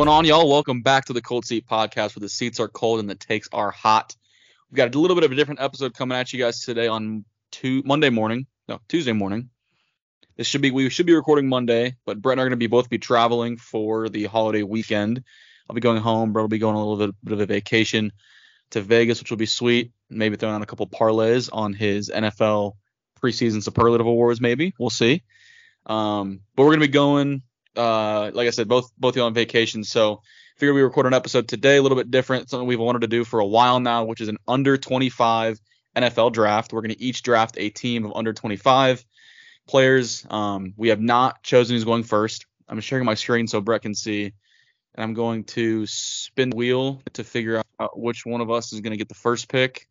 Going on, y'all? Welcome back to the Cold Seat Podcast where the seats are cold and the takes are hot. We've got a little bit of a different episode coming at you guys today on two, Monday morning. No, Tuesday morning. This should be we should be recording Monday, but Brett and I are going to be both be traveling for the holiday weekend. I'll be going home. Brett will be going on a little bit, bit of a vacation to Vegas, which will be sweet. Maybe throwing on a couple parlays on his NFL preseason superlative awards. Maybe we'll see. Um, but we're gonna be going uh, like I said, both both of y'all on vacation, so figure we record an episode today, a little bit different, something we've wanted to do for a while now, which is an under 25 NFL draft. We're going to each draft a team of under 25 players. Um, we have not chosen who's going first. I'm sharing my screen so Brett can see, and I'm going to spin the wheel to figure out which one of us is going to get the first pick,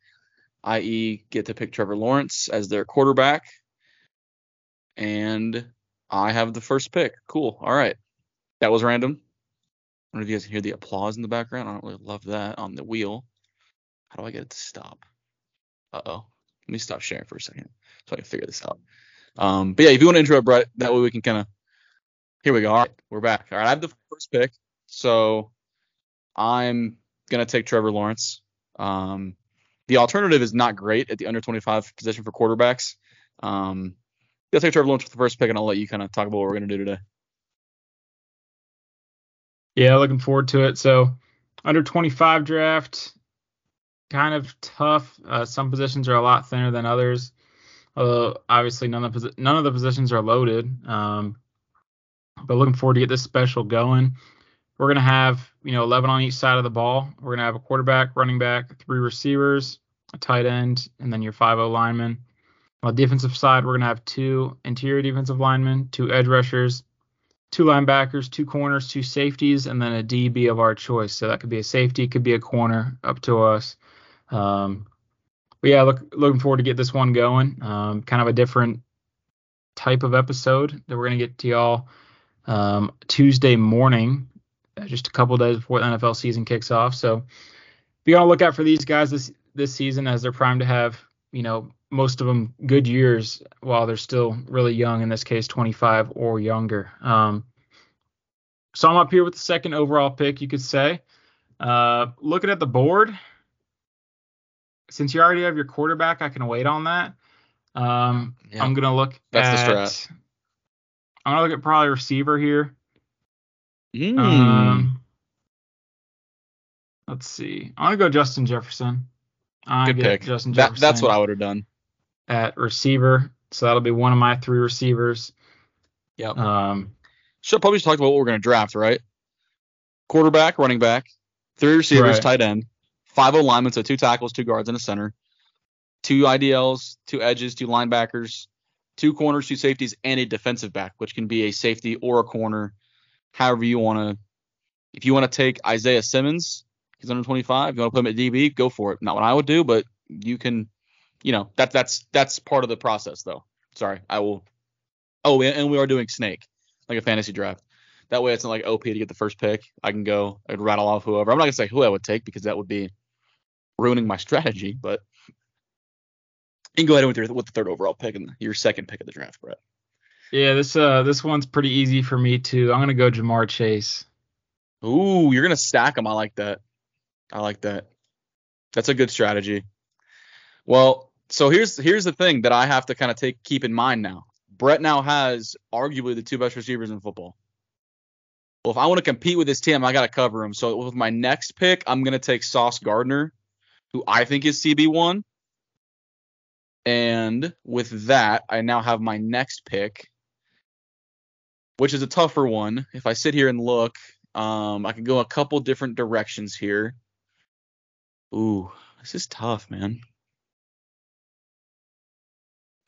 i.e., get to pick Trevor Lawrence as their quarterback. And I have the first pick. Cool. All right. That was random. I don't know if you guys can hear the applause in the background. I don't really love that on the wheel. How do I get it to stop? Uh oh. Let me stop sharing for a second so I can figure this out. Um, but yeah, if you want to intro Brett, that way we can kind of. Here we go. All right, we're back. All right, I have the first pick, so I'm gonna take Trevor Lawrence. Um, the alternative is not great at the under 25 position for quarterbacks. Um, I'll take Trevor Lawrence with the first pick, and I'll let you kind of talk about what we're going to do today. Yeah, looking forward to it. So, under 25 draft, kind of tough. Uh, some positions are a lot thinner than others. Although obviously none of the none of the positions are loaded. Um, but looking forward to get this special going. We're gonna have you know 11 on each side of the ball. We're gonna have a quarterback, running back, three receivers, a tight end, and then your 5-0 lineman. On the defensive side, we're going to have two interior defensive linemen, two edge rushers, two linebackers, two corners, two safeties, and then a DB of our choice. So that could be a safety, could be a corner, up to us. Um, but yeah, look, looking forward to get this one going. Um, kind of a different type of episode that we're going to get to y'all um, Tuesday morning, uh, just a couple days before the NFL season kicks off. So be on the lookout for these guys this this season as they're primed to have you know most of them good years while they're still really young, in this case 25 or younger. Um, so I'm up here with the second overall pick, you could say. Uh, looking at the board, since you already have your quarterback, I can wait on that. Um, yeah. I'm gonna look That's at. the strat. I'm gonna look at probably receiver here. Mm. Um, let's see. I'm gonna go Justin Jefferson. I Good pick. Justin Jefferson. That, that's what I would have done at receiver. So that'll be one of my three receivers. Yep. Um, should probably just talk about what we're going to draft, right? Quarterback, running back, three receivers, right. tight end, five O linemen, so two tackles, two guards, and a center, two IDLs, two edges, two linebackers, two corners, two safeties, and a defensive back, which can be a safety or a corner, however you want to. If you want to take Isaiah Simmons, he's under 25. You want to put him at DB, go for it. Not what I would do, but you can you know that that's that's part of the process though. Sorry, I will. Oh, and we are doing snake like a fantasy draft. That way, it's not like OP to get the first pick. I can go. I'd rattle off whoever. I'm not gonna say who I would take because that would be ruining my strategy. But you can go ahead with your with the third overall pick and your second pick of the draft, Brett. Yeah, this uh this one's pretty easy for me too. I'm gonna go Ja'Marr Chase. Ooh, you're gonna stack them. I like that. I like that. That's a good strategy. Well, so here's here's the thing that I have to kind of take keep in mind now. Brett now has arguably the two best receivers in football. Well, if I want to compete with this team, I got to cover him. So with my next pick, I'm to take Sauce Gardner, who I think is CB1. And with that, I now have my next pick, which is a tougher one. If I sit here and look, um, I can go a couple different directions here. Ooh, this is tough, man.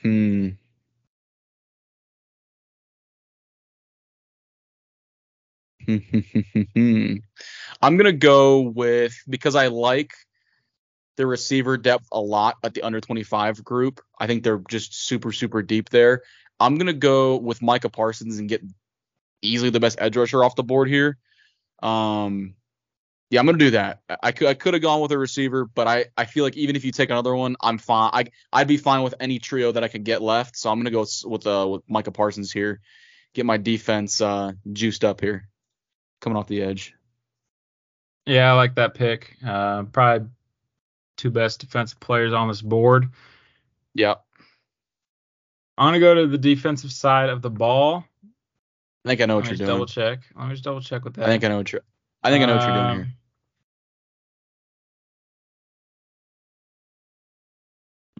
Hmm. I'm gonna go with because I like the receiver depth a lot at the under 25 group. I think they're just super super deep there. I'm gonna go with Micah Parsons and get easily the best edge rusher off the board here. Um, yeah, I'm gonna do that. I could I could have gone with a receiver, but I, I feel like even if you take another one, I'm fine. I I'd be fine with any trio that I could get left. So I'm gonna go with with, uh, with Micah Parsons here, get my defense uh, juiced up here, coming off the edge. Yeah, I like that pick. Uh, probably two best defensive players on this board. Yeah. I'm gonna go to the defensive side of the ball. I think I know what Let me you're just doing. double check. Let me just double check with that. I think I know what you're. I think I know what you're doing here.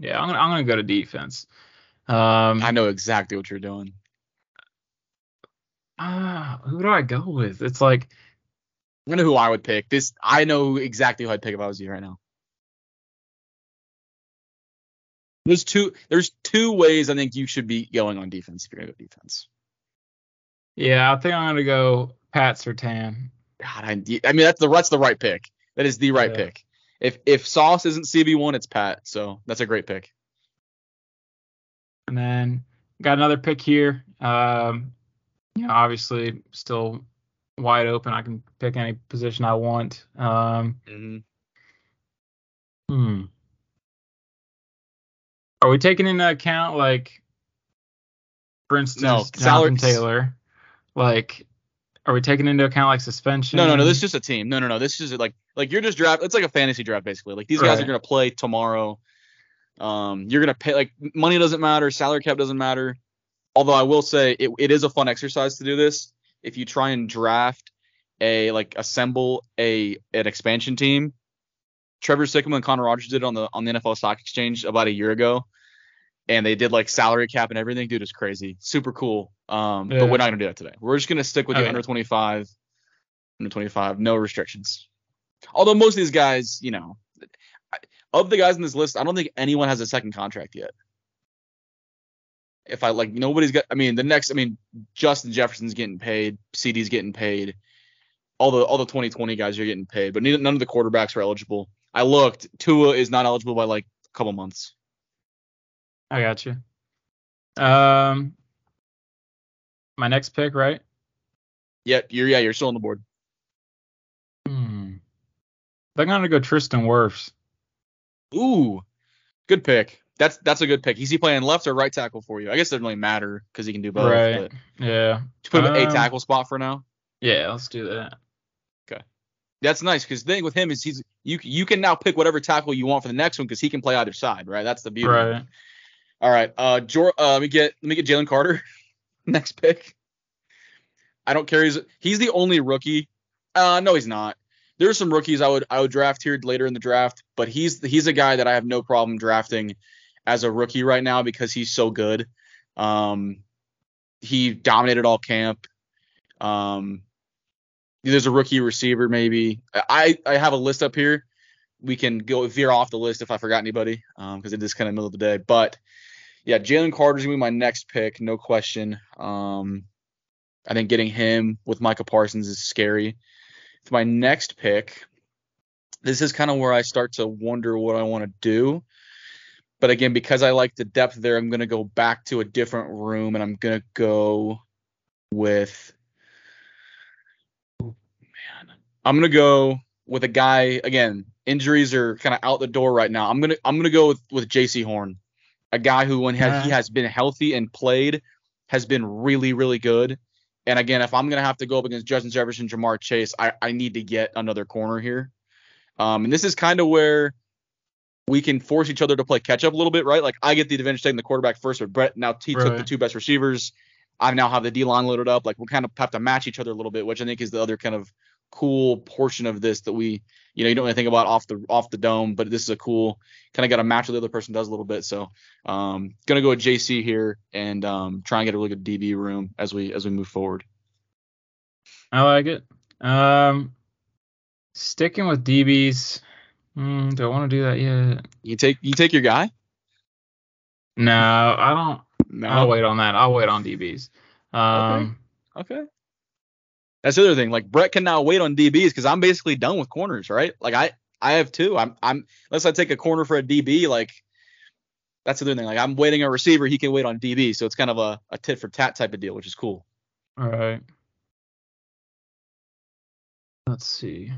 Yeah, I'm gonna I'm gonna go to defense. Um, I know exactly what you're doing. ah, who do I go with? It's like I don't know who I would pick. This I know exactly who I'd pick if I was you right now. There's two. There's two ways I think you should be going on defense if you're gonna go defense. yeah, I think I'm gonna go Pat Surtain. God, I, I mean that's the that's the right pick. That is the right Yeah. pick. If if Sauce isn't CB one, it's Pat. So that's a great pick. And then got another pick here. Um, you know, obviously still wide open. I can pick any position I want. Um, Mm-hmm. hmm. Are we taking into account like, for instance, No, Jonathan Taylor? Like, are we taking into account like suspension? No, no, no. This is just a team. No, no, no. This is like like you're just draft. It's like a fantasy draft basically. Like these guys are gonna play tomorrow. Um, you're gonna pay like money doesn't matter, salary cap doesn't matter. Although I will say it, it is a fun exercise to do this. If you try and draft a like assemble a an expansion team, Trevor Sikkema and Connor Rogers did it on the on the NFL Stock Exchange about a year ago, and they did like salary cap and everything. Dude, it's crazy, super cool. Um, Yeah. but we're not gonna do that today. We're just gonna stick with the Okay. under 25, under 25, no restrictions. Although most of these guys, you know, of the guys in this list, I don't think anyone has a second contract yet. If I like, nobody's got. I mean, the next. I mean, Justin Jefferson's getting paid. CeeDee's getting paid. All the all the 2020 guys are getting paid, but neither, none of the quarterbacks are eligible. I looked. Tua is not eligible by like a couple months. I got you. Um, my next pick, right? Yep. you're yeah, you're still on the board. I'm gonna go Tristan Wirfs. Ooh, good pick. That's that's a good pick. Is he playing left or right tackle for you? I guess it doesn't really matter because he can do both. Right. Yeah. just put him at a Um, tackle spot for now. Yeah. Let's do that. Okay. That's nice because the thing with him is he's you you can now pick whatever tackle you want for the next one because he can play either side, right? That's the beauty. Right. All right. Uh, Jor- uh let me get let me get Jalen Carter next pick. I don't care. He's he's the only rookie. Uh, no, he's not. There's some rookies I would I would draft here later in the draft, but he's he's a guy that I have no problem drafting as a rookie right now because he's so good. Um, he dominated all camp. Um, there's a rookie receiver maybe. I I have a list up here. We can go veer off the list if I forgot anybody, um, because it is kind of middle of the day. But yeah, Jalen Carter's gonna be my next pick, no question. Um, I think getting him with Micah Parsons is scary. For my next pick, this is kind of where I start to wonder what I want to do. But again, because I like the depth there, I'm gonna go back to a different room, and I'm gonna go with. Oh, man, I'm gonna go with a guy again. Injuries are kind of out the door right now. I'm gonna I'm gonna go with with Jaycee Horn, a guy who when he has been healthy and played has been really really good. And again, if I'm gonna have to go up against Justin Jefferson, Ja'Marr Chase, I, I need to get another corner here. Um, and this is kind of where we can force each other to play catch up a little bit, right? Like I get the advantage taking the quarterback first, but Brett now he took the two best receivers. I now have the D line loaded up. Like we kind of have to match each other a little bit, which I think is the other kind of cool portion of this that we, you know, you don't really think about off the off the dome, but this is a cool kind of got to match what the other person does a little bit. So um gonna go with Jaycee here and um try and get a really good DB room as we as we move forward. I like it. Um, sticking with DBs. Mm, do I want to do that yet? You take you take your guy? No, I don't. No. I'll wait on that. I'll wait on DBs. Um, Okay. That's the other thing. Like Brett can now wait on DBs because I'm basically done with corners, right? Like I I have two. I'm I'm unless I take a corner for a DB, like that's the other thing. Like I'm waiting a receiver, he can wait on DB. So it's kind of a, a tit for tat type of deal, which is cool. all right. Let's see.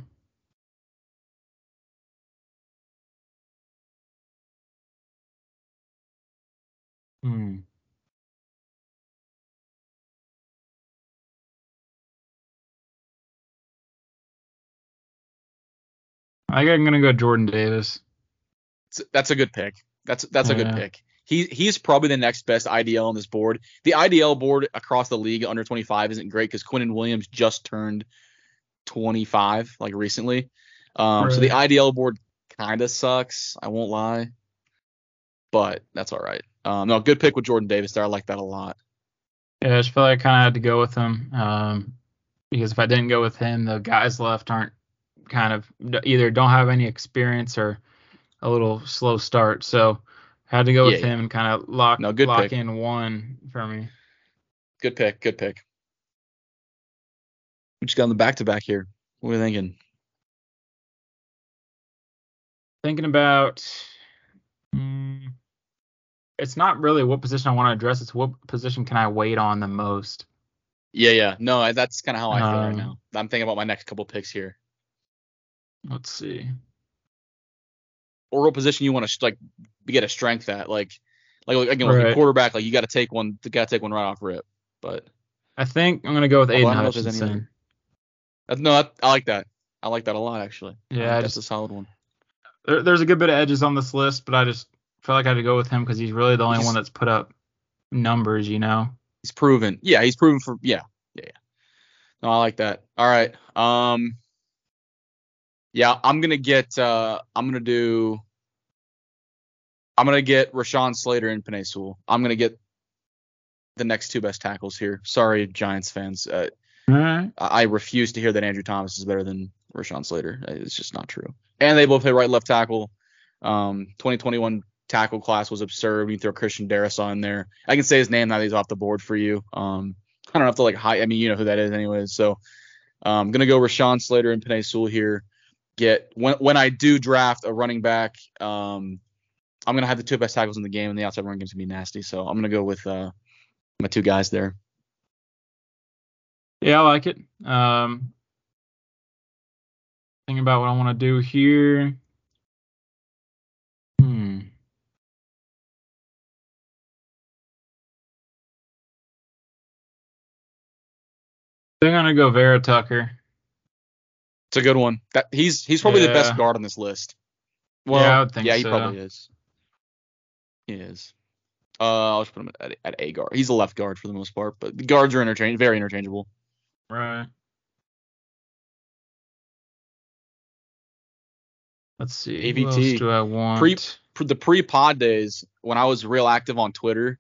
Hmm. I think I'm gonna go Jordan Davis. That's a good pick. That's that's a Yeah. good pick. He he's probably the next best IDL on this board. The IDL board across the league under 25 isn't great because Quinnen Williams just turned 25 like recently. Um, so the IDL board kind of sucks. I won't lie, but that's all right. Um, no, good pick with Jordan Davis there. I like that a lot. Yeah, I just feel like I kind of had to go with him um, because if I didn't go with him, the guys left aren't kind of either don't have any experience or a little slow start. So had to go with Yeah, him and kind of lock No, good lock pick. in one for me. Good pick. Good pick. We just got on the back to back here. What are we thinking? Thinking about, mm, it's not really what position I want to address. It's what position can I wait on the most. Yeah, yeah. No, that's kind of how I feel right Um, now. I'm thinking about my next couple picks here. Let's see. Or what position you want to like get a strength at? Like, like like, again, with Right. quarterback, like you got to take one. You got to take one right off rip. But I think I'm gonna go with Aidan don't know if there's any Hutchinson. No, that, I like that. I like that a lot actually. Yeah, that's just a solid one. there, there's a good bit of edges on this list, but I just felt like I had to go with him because he's really the only He's- one that's put up numbers, you know. He's proven. Yeah, he's proven for. Yeah, yeah, yeah. No, I like that. All right. Um. Yeah, I'm gonna get. Uh, I'm gonna do. I'm gonna get Rashawn Slater and Penei Sewell. I'm gonna get the next two best tackles here. Sorry, Giants fans. Uh, right. I refuse to hear that Andrew Thomas is better than Rashawn Slater. It's just not true. And they both play right left tackle. Um, 2021 tackle class was absurd. You throw Christian Darrisaw in there. I can say his name now that he's off the board for you. Um, I don't have to like high. I mean, you know who that is anyways. So I'm gonna go Rashawn Slater and Penei Sewell here. Get when when I do draft a running back, um, I'm gonna have the two best tackles in the game, and the outside run game's gonna be nasty. So I'm gonna go with uh, my two guys there. Yeah, I like it. Um, thinking about what I want to do here. Hmm. Think I'm gonna go Vera Tucker. It's a good one. That he's he's probably the best guard on this list. Well, Yeah, I would think yeah, he so. probably is. He is. Uh, I'll just put him at, at a guard. He's a left guard for the most part, but the guards are interchange, very interchangeable. Right. Let's see. AVT. do I want? Pre- Pre- The pre-pod days when I was real active on Twitter,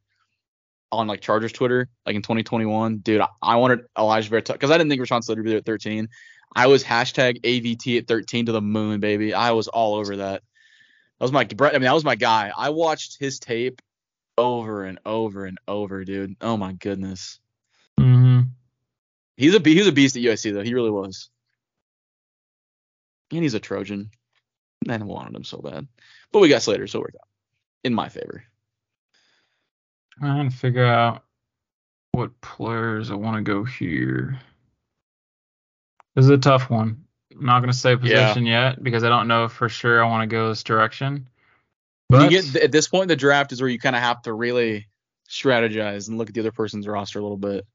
on like Chargers Twitter, like in 2021, dude, I, I wanted Alijah Vera because I didn't think Rashawn Slater would be there at 13. I was hashtag AVT at 13 to the moon, baby. I was all over that. That was my Brett. I mean, that was my guy. I watched his tape over and over and over, dude. Oh my goodness. hmm He's a be- he was a beast at USC though. He really was. And he's a Trojan. And I wanted him so bad, but we got Slater, so it worked out in my favor. Trying to figure out what players I want to go here. This is a tough one. I'm not gonna say Yeah. position yet because I don't know for sure I want to go this direction. But you get at this point in the draft is where you kind of have to really strategize and look at the other person's roster a little bit.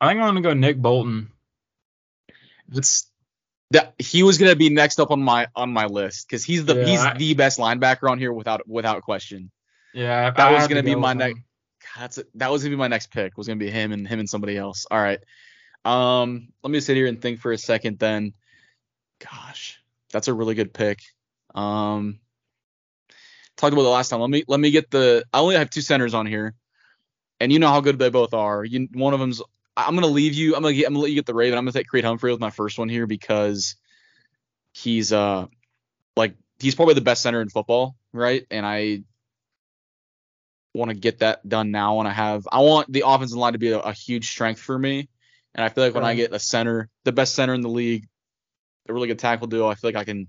I think I'm gonna go Nick Bolton. It's that he was gonna be next up on my on my list because he's the Yeah, he's I- the best linebacker on here without without question. Yeah, That I was gonna be my next-. God, That's that was gonna be my next pick. Was gonna be him and him and somebody else. All right. Um, let me sit here and think for a second. Then, gosh, that's a really good pick. Um, talked about the last time. Let me let me get the. I only have two centers on here, and you know how good they both are. You one of them's. I'm gonna leave you. I'm gonna get. I'm gonna let you get the Raven. I'm gonna take Creed Humphrey with my first one here because he's uh like he's probably the best center in football, right? And I want to get that done now. And I have I want the offensive line to be a, a huge strength for me. And I feel like when I get a center, the best center in the league, a really good tackle duo, I feel like I can.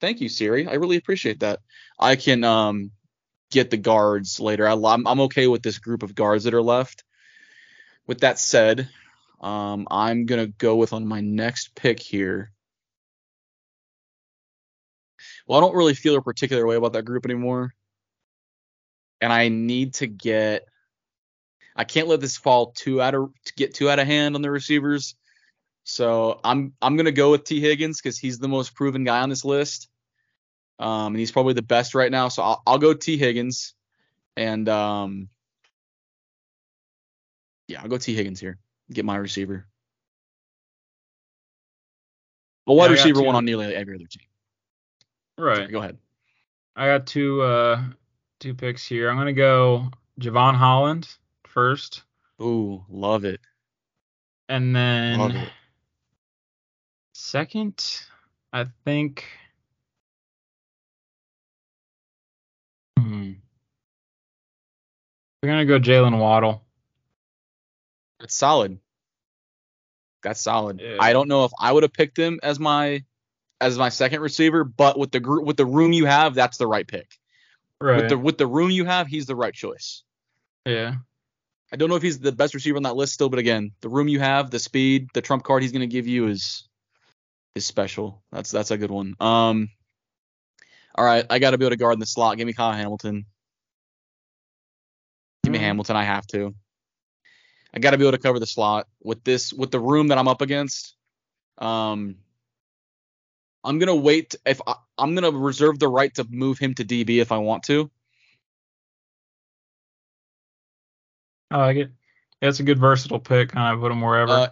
Thank you, Siri. I really appreciate that. I can um get the guards later. I, I'm I'm okay with this group of guards that are left. With that said, um, I'm gonna go with on my next pick here. Well, I don't really feel a particular way about that group anymore and I need to get. I can't let this fall too out of to get too out of hand on the receivers. So I'm I'm gonna go with Tee Higgins because he's the most proven guy on this list. Um, and he's probably the best right now. So I'll, I'll go Tee Higgins, and um, yeah, I'll go Tee Higgins here. Get my receiver. A wide Yeah, receiver one on nearly every other team. Right. Go ahead. I got two uh two picks here. I'm gonna go Jevon Holland first, Ooh, love it. and then it. second, I think. Hmm. We're gonna go Jaylen Waddle. That's solid. That's solid. Yeah. I don't know if I would have picked him as my as my second receiver, but with the gr- with the room you have, that's the right pick. Right. With the with the room you have, he's the right choice. yeah. I don't know if he's the best receiver on that list still, but again, the room you have, the speed, the trump card he's going to give you is is special. That's that's a good one. Um, all right, I got to be able to guard in the slot. Give me Kyle Hamilton. Give me Mm. Hamilton. I have to. I got to be able to cover the slot with this with the room that I'm up against. Um, I'm gonna wait if I, I'm gonna reserve the right to move him to DB if I want to. I like it. It's a good versatile pick. Kind of put him wherever. Uh,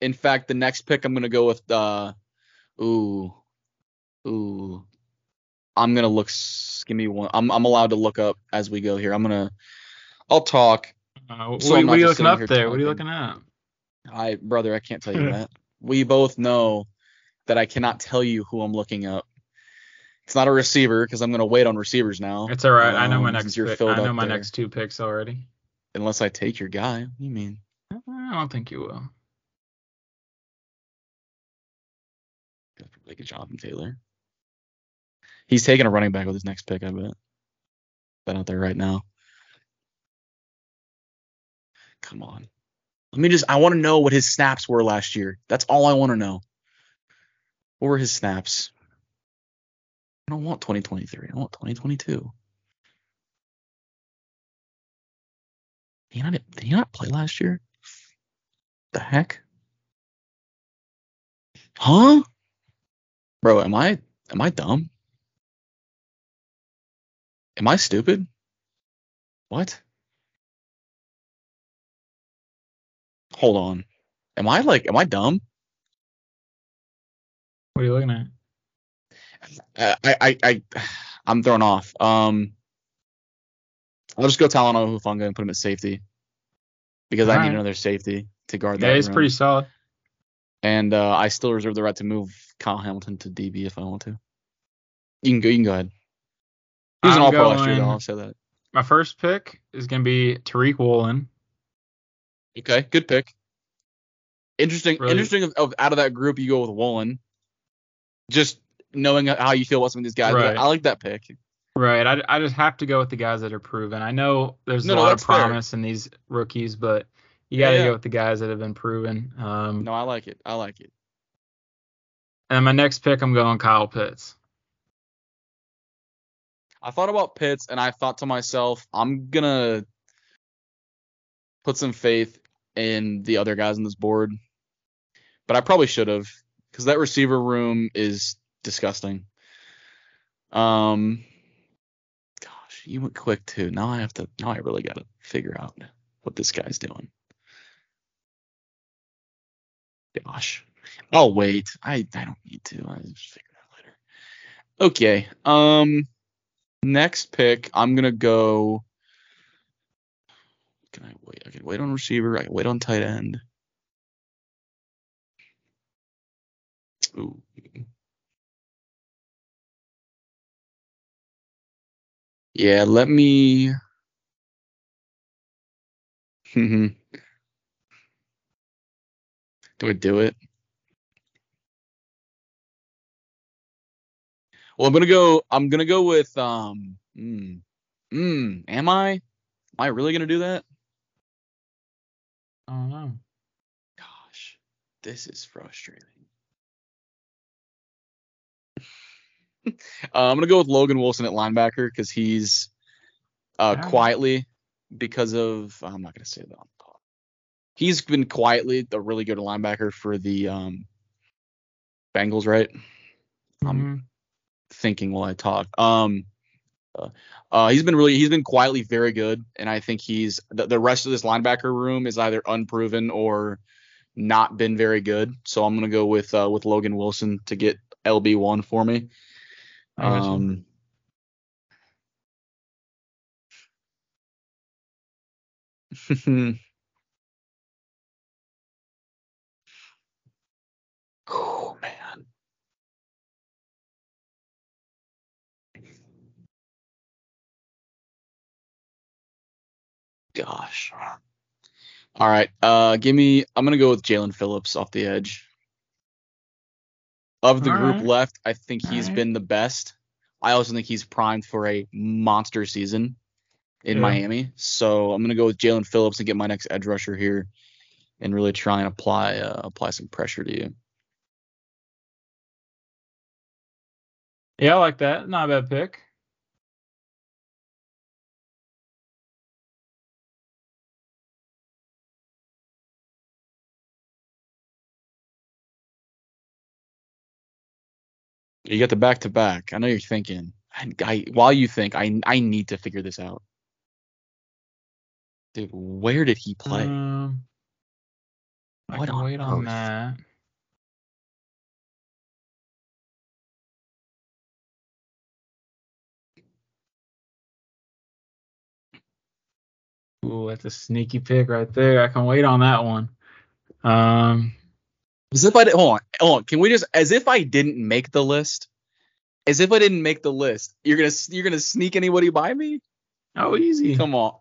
in fact, the next pick I'm gonna go with uh ooh ooh I'm gonna look give me one I'm I'm allowed to look up as we go here. I'm gonna I'll talk. Uh, so what, what are you looking up here there? What are you looking at? I brother, I can't tell you that. We both know that I cannot tell you who I'm looking up. It's not a receiver because I'm gonna wait on receivers now. It's all right. I know my Um, next pick. I know my there. next two picks already. Unless I take your guy. What do you mean? I don't think you will. Like a Jonathan Taylor. He's taking a running back with his next pick, I bet. That out there right now. Come on. Let me just I want to know what his snaps were last year. That's all I want to know. What were his snaps? I don't want 2023. I want 2022. Did he not, did he not play last year? The heck? Huh? Bro, am I am I dumb? Am I stupid? What? Hold on. Am I like am I dumb? What are you looking at? Uh, I I I I'm thrown off. Um I'll just go Talanoa Hufanga and put him at safety. Because I need another safety to guard that. Yeah, he's pretty solid. And uh, I still reserve the right to move Kyle Hamilton to DB if I want to. You can go. You can go ahead. He was an I'm All Pro last year, though. I'll say that. My first pick is gonna be Tariq Woolen. Okay, good pick. Interesting. Really- Interesting. Of, of out of that group, you go with Woolen. Just knowing how you feel about some of these guys, Right. I like that pick. Right. I, I just have to go with the guys that are proven. I know there's No, a no, lot of that's fair. promise in these rookies, but you got to yeah. go with the guys that have been proven. Um, No, I like it. I like it. And my next pick, I'm going Kyle Pitts. I thought about Pitts, and I thought to myself, I'm gonna put some faith in the other guys on this board, but I probably should have, because that receiver room is disgusting. Um, you went quick too. Now I have to. Now I really gotta figure out what this guy's doing. Gosh, I'll wait. I I don't need to. I just figure out later. Okay. Um. Next pick, I'm gonna go. Can I wait? I can wait on receiver. I can wait on tight end. Ooh. Yeah, let me. Hmm. do I do it? Well, I'm gonna go. I'm gonna go with um. Mm, mm, am I? Am I really gonna do that? I don't know. Gosh, this is frustrating. uh, I'm gonna go with Logan Wilson at linebacker because he's uh, quietly because of I'm not gonna say that on the pod. he's been quietly a really good linebacker for the um, Bengals, right? I'm Mhm. thinking while I talk. Um, uh, uh, he's been really he's been quietly very good, and I think he's the, the rest of this linebacker room is either unproven or not been very good. So I'm gonna go with uh, with Logan Wilson to get LB one for me. Um, oh man. Gosh. All right. Uh, give me. I'm gonna go with Jaelan Phillips off the edge. Of the All group right. left, I think he's All right. been the best. I also think he's primed for a monster season in Yeah. Miami. So I'm gonna go with Jaelan Phillips and get my next edge rusher here, and really try and apply uh, apply some pressure to you. Yeah, I like that. Not a bad pick. You got the back to back. I know you're thinking. I, I, while you think, I I need to figure this out. Dude, where did he play? Um, I What can on wait on earth? that. Ooh, that's a sneaky pick right there. I can wait on that one. Um, As if I did, hold on, hold on. Can we just, as if I didn't make the list, as if I didn't make the list, you're gonna you're gonna sneak anybody by me? oh, easy. Come on,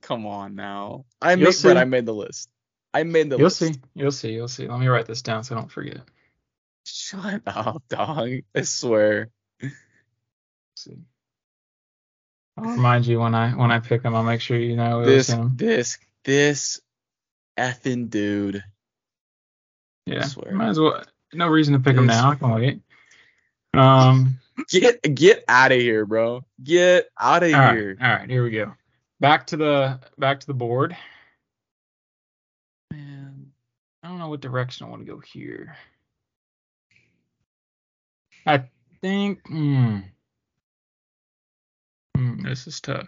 come on now. I You'll made, see. I made the list. I made the list. You'll see. You'll see. You'll see. Let me write this down so I don't forget. Shut up, dog. I swear. Let's see. I'll remind you when I when I pick him. I'll make sure you know it was This him. this this effing dude. Yeah. swear. Might as well. No reason to pick him This- now. I can wait. Um. Get get out of here, bro. Get out of All right. here. All right. Here we go. Back to the back to the board. Man. I don't know what direction I want to go here. I think. Hmm. Hmm, this is tough.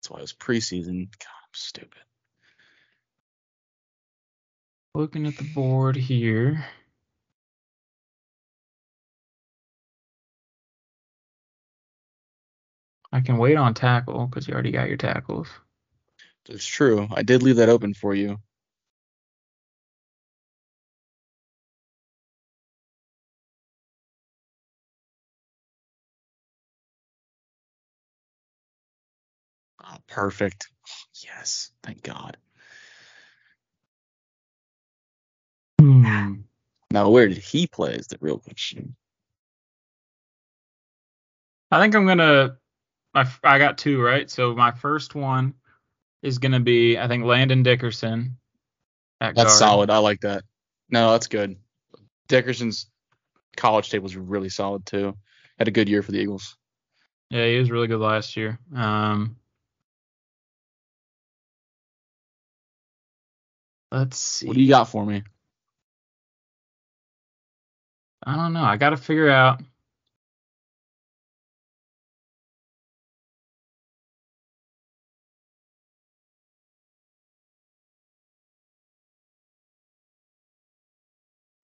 That's why it was preseason. God, I'm stupid. Looking at the board here. I can wait on tackle because you already got your tackles. That's true. I did leave that open for you. Oh, perfect. Yes. Thank God. Hmm. Now, where did he play is the real question. I think I'm gonna. I, f- I got two right. So my first one is gonna be I think Landon Dickerson. At That's guard. solid. I like that. No, that's good. Dickerson's college tape was really solid too. Had a good year for the Eagles. Yeah, he was really good last year. Um, let's see. What do you got for me? I don't know. I got to figure out.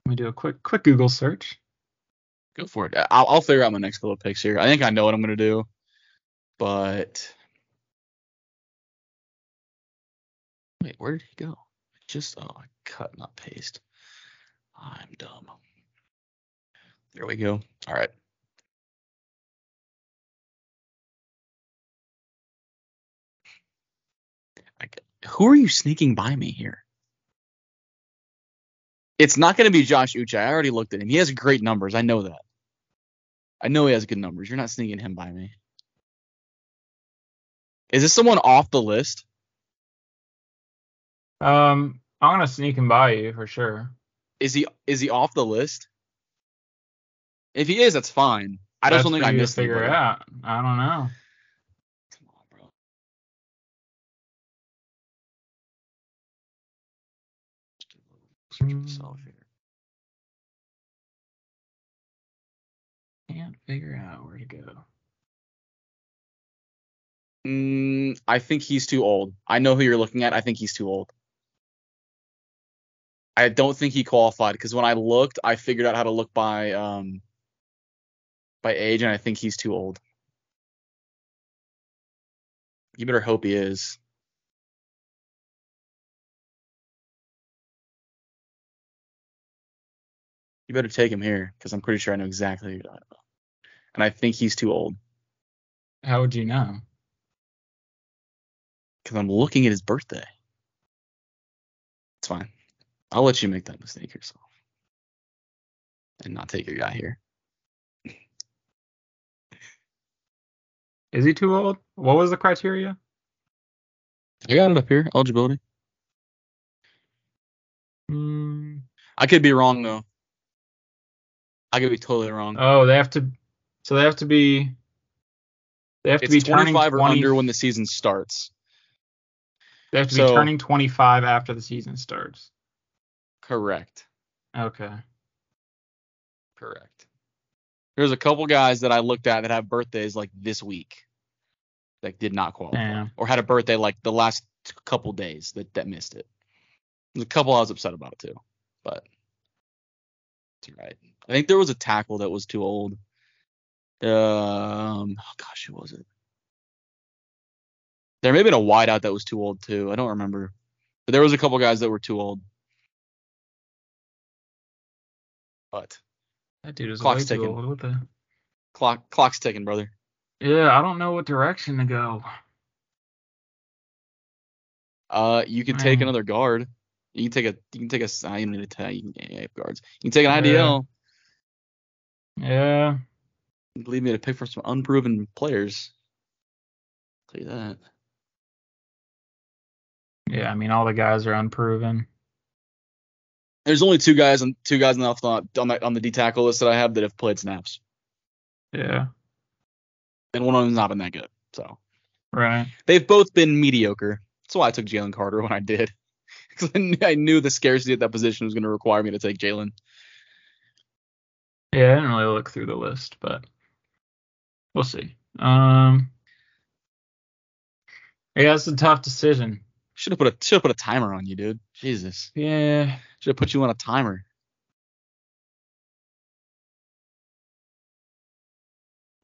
Let me do a quick quick Google search. Go for it. I'll, I'll figure out my next of picks here. I think I know what I'm gonna do, but wait, where did he go? Just oh, I cut not paste. I'm dumb. There we go. All right. Who are you sneaking by me here? It's not going to be Josh Uche. I already looked at him. He has great numbers. I know that. I know he has good numbers. You're not sneaking him by me. Is this someone off the list? Um, I'm gonna sneak him by you for sure. Is he is he off the list? If he is, that's fine. I just don't think I missed figure anybody. out. I don't know. Come on, bro. Search myself here. Can't figure out where to go. Mm, I think he's too old. I know who you're looking at. I think he's too old. I don't think he qualified because when I looked, I figured out how to look by um by age, and I think he's too old. You better hope he is. You better take him here because I'm pretty sure I know exactly who you're talking about. And I think he's too old How would you know? because I'm looking at his birthday. It's fine. I'll let you make that mistake yourself and not take your guy here. Is he too old? What was the criteria? I got it up here. Eligibility. Hmm. I could be wrong though. I could be totally wrong. Oh, they have to. So they have to be. They have to it's be turning 25 or 20 under when the season starts. They have to so- be turning 25 after the season starts. Correct. Okay. Correct. There's a couple guys that I looked at that have birthdays like this week that did not qualify Damn. or had a birthday like the last couple days that, that missed it. There's a couple I was upset about too, but it's right. I think there was a tackle that was too old. Um, oh gosh, who was it? There may have been a wideout that was too old too. I don't remember, but there was a couple guys that were too old. But That dude is Clock's ticking. old. What the? clock clock's ticking, brother. Yeah, I don't know what direction to go. Uh, you could take another guard. You can take a. You can take a. I don't need to tell you. You can yeah, guards. You can take an. IDL. Yeah. Believe me, to pick from some unproven players. tell you that. Yeah, I mean all the guys are unproven. There's only two guys on two guys on the on the on the D tackle list that I have that have played snaps, Yeah. And one of them's not been that good. So Right. they've both been mediocre. That's why I took Jalen Carter when I did, because I knew, I knew the scarcity at that position was going to require me to take Jalen. Yeah, I didn't really look through the list, but we'll see. Um. Yeah, it's a tough decision. Should have put a should have put a timer on you, dude. Jesus, Yeah. should have put you on a timer.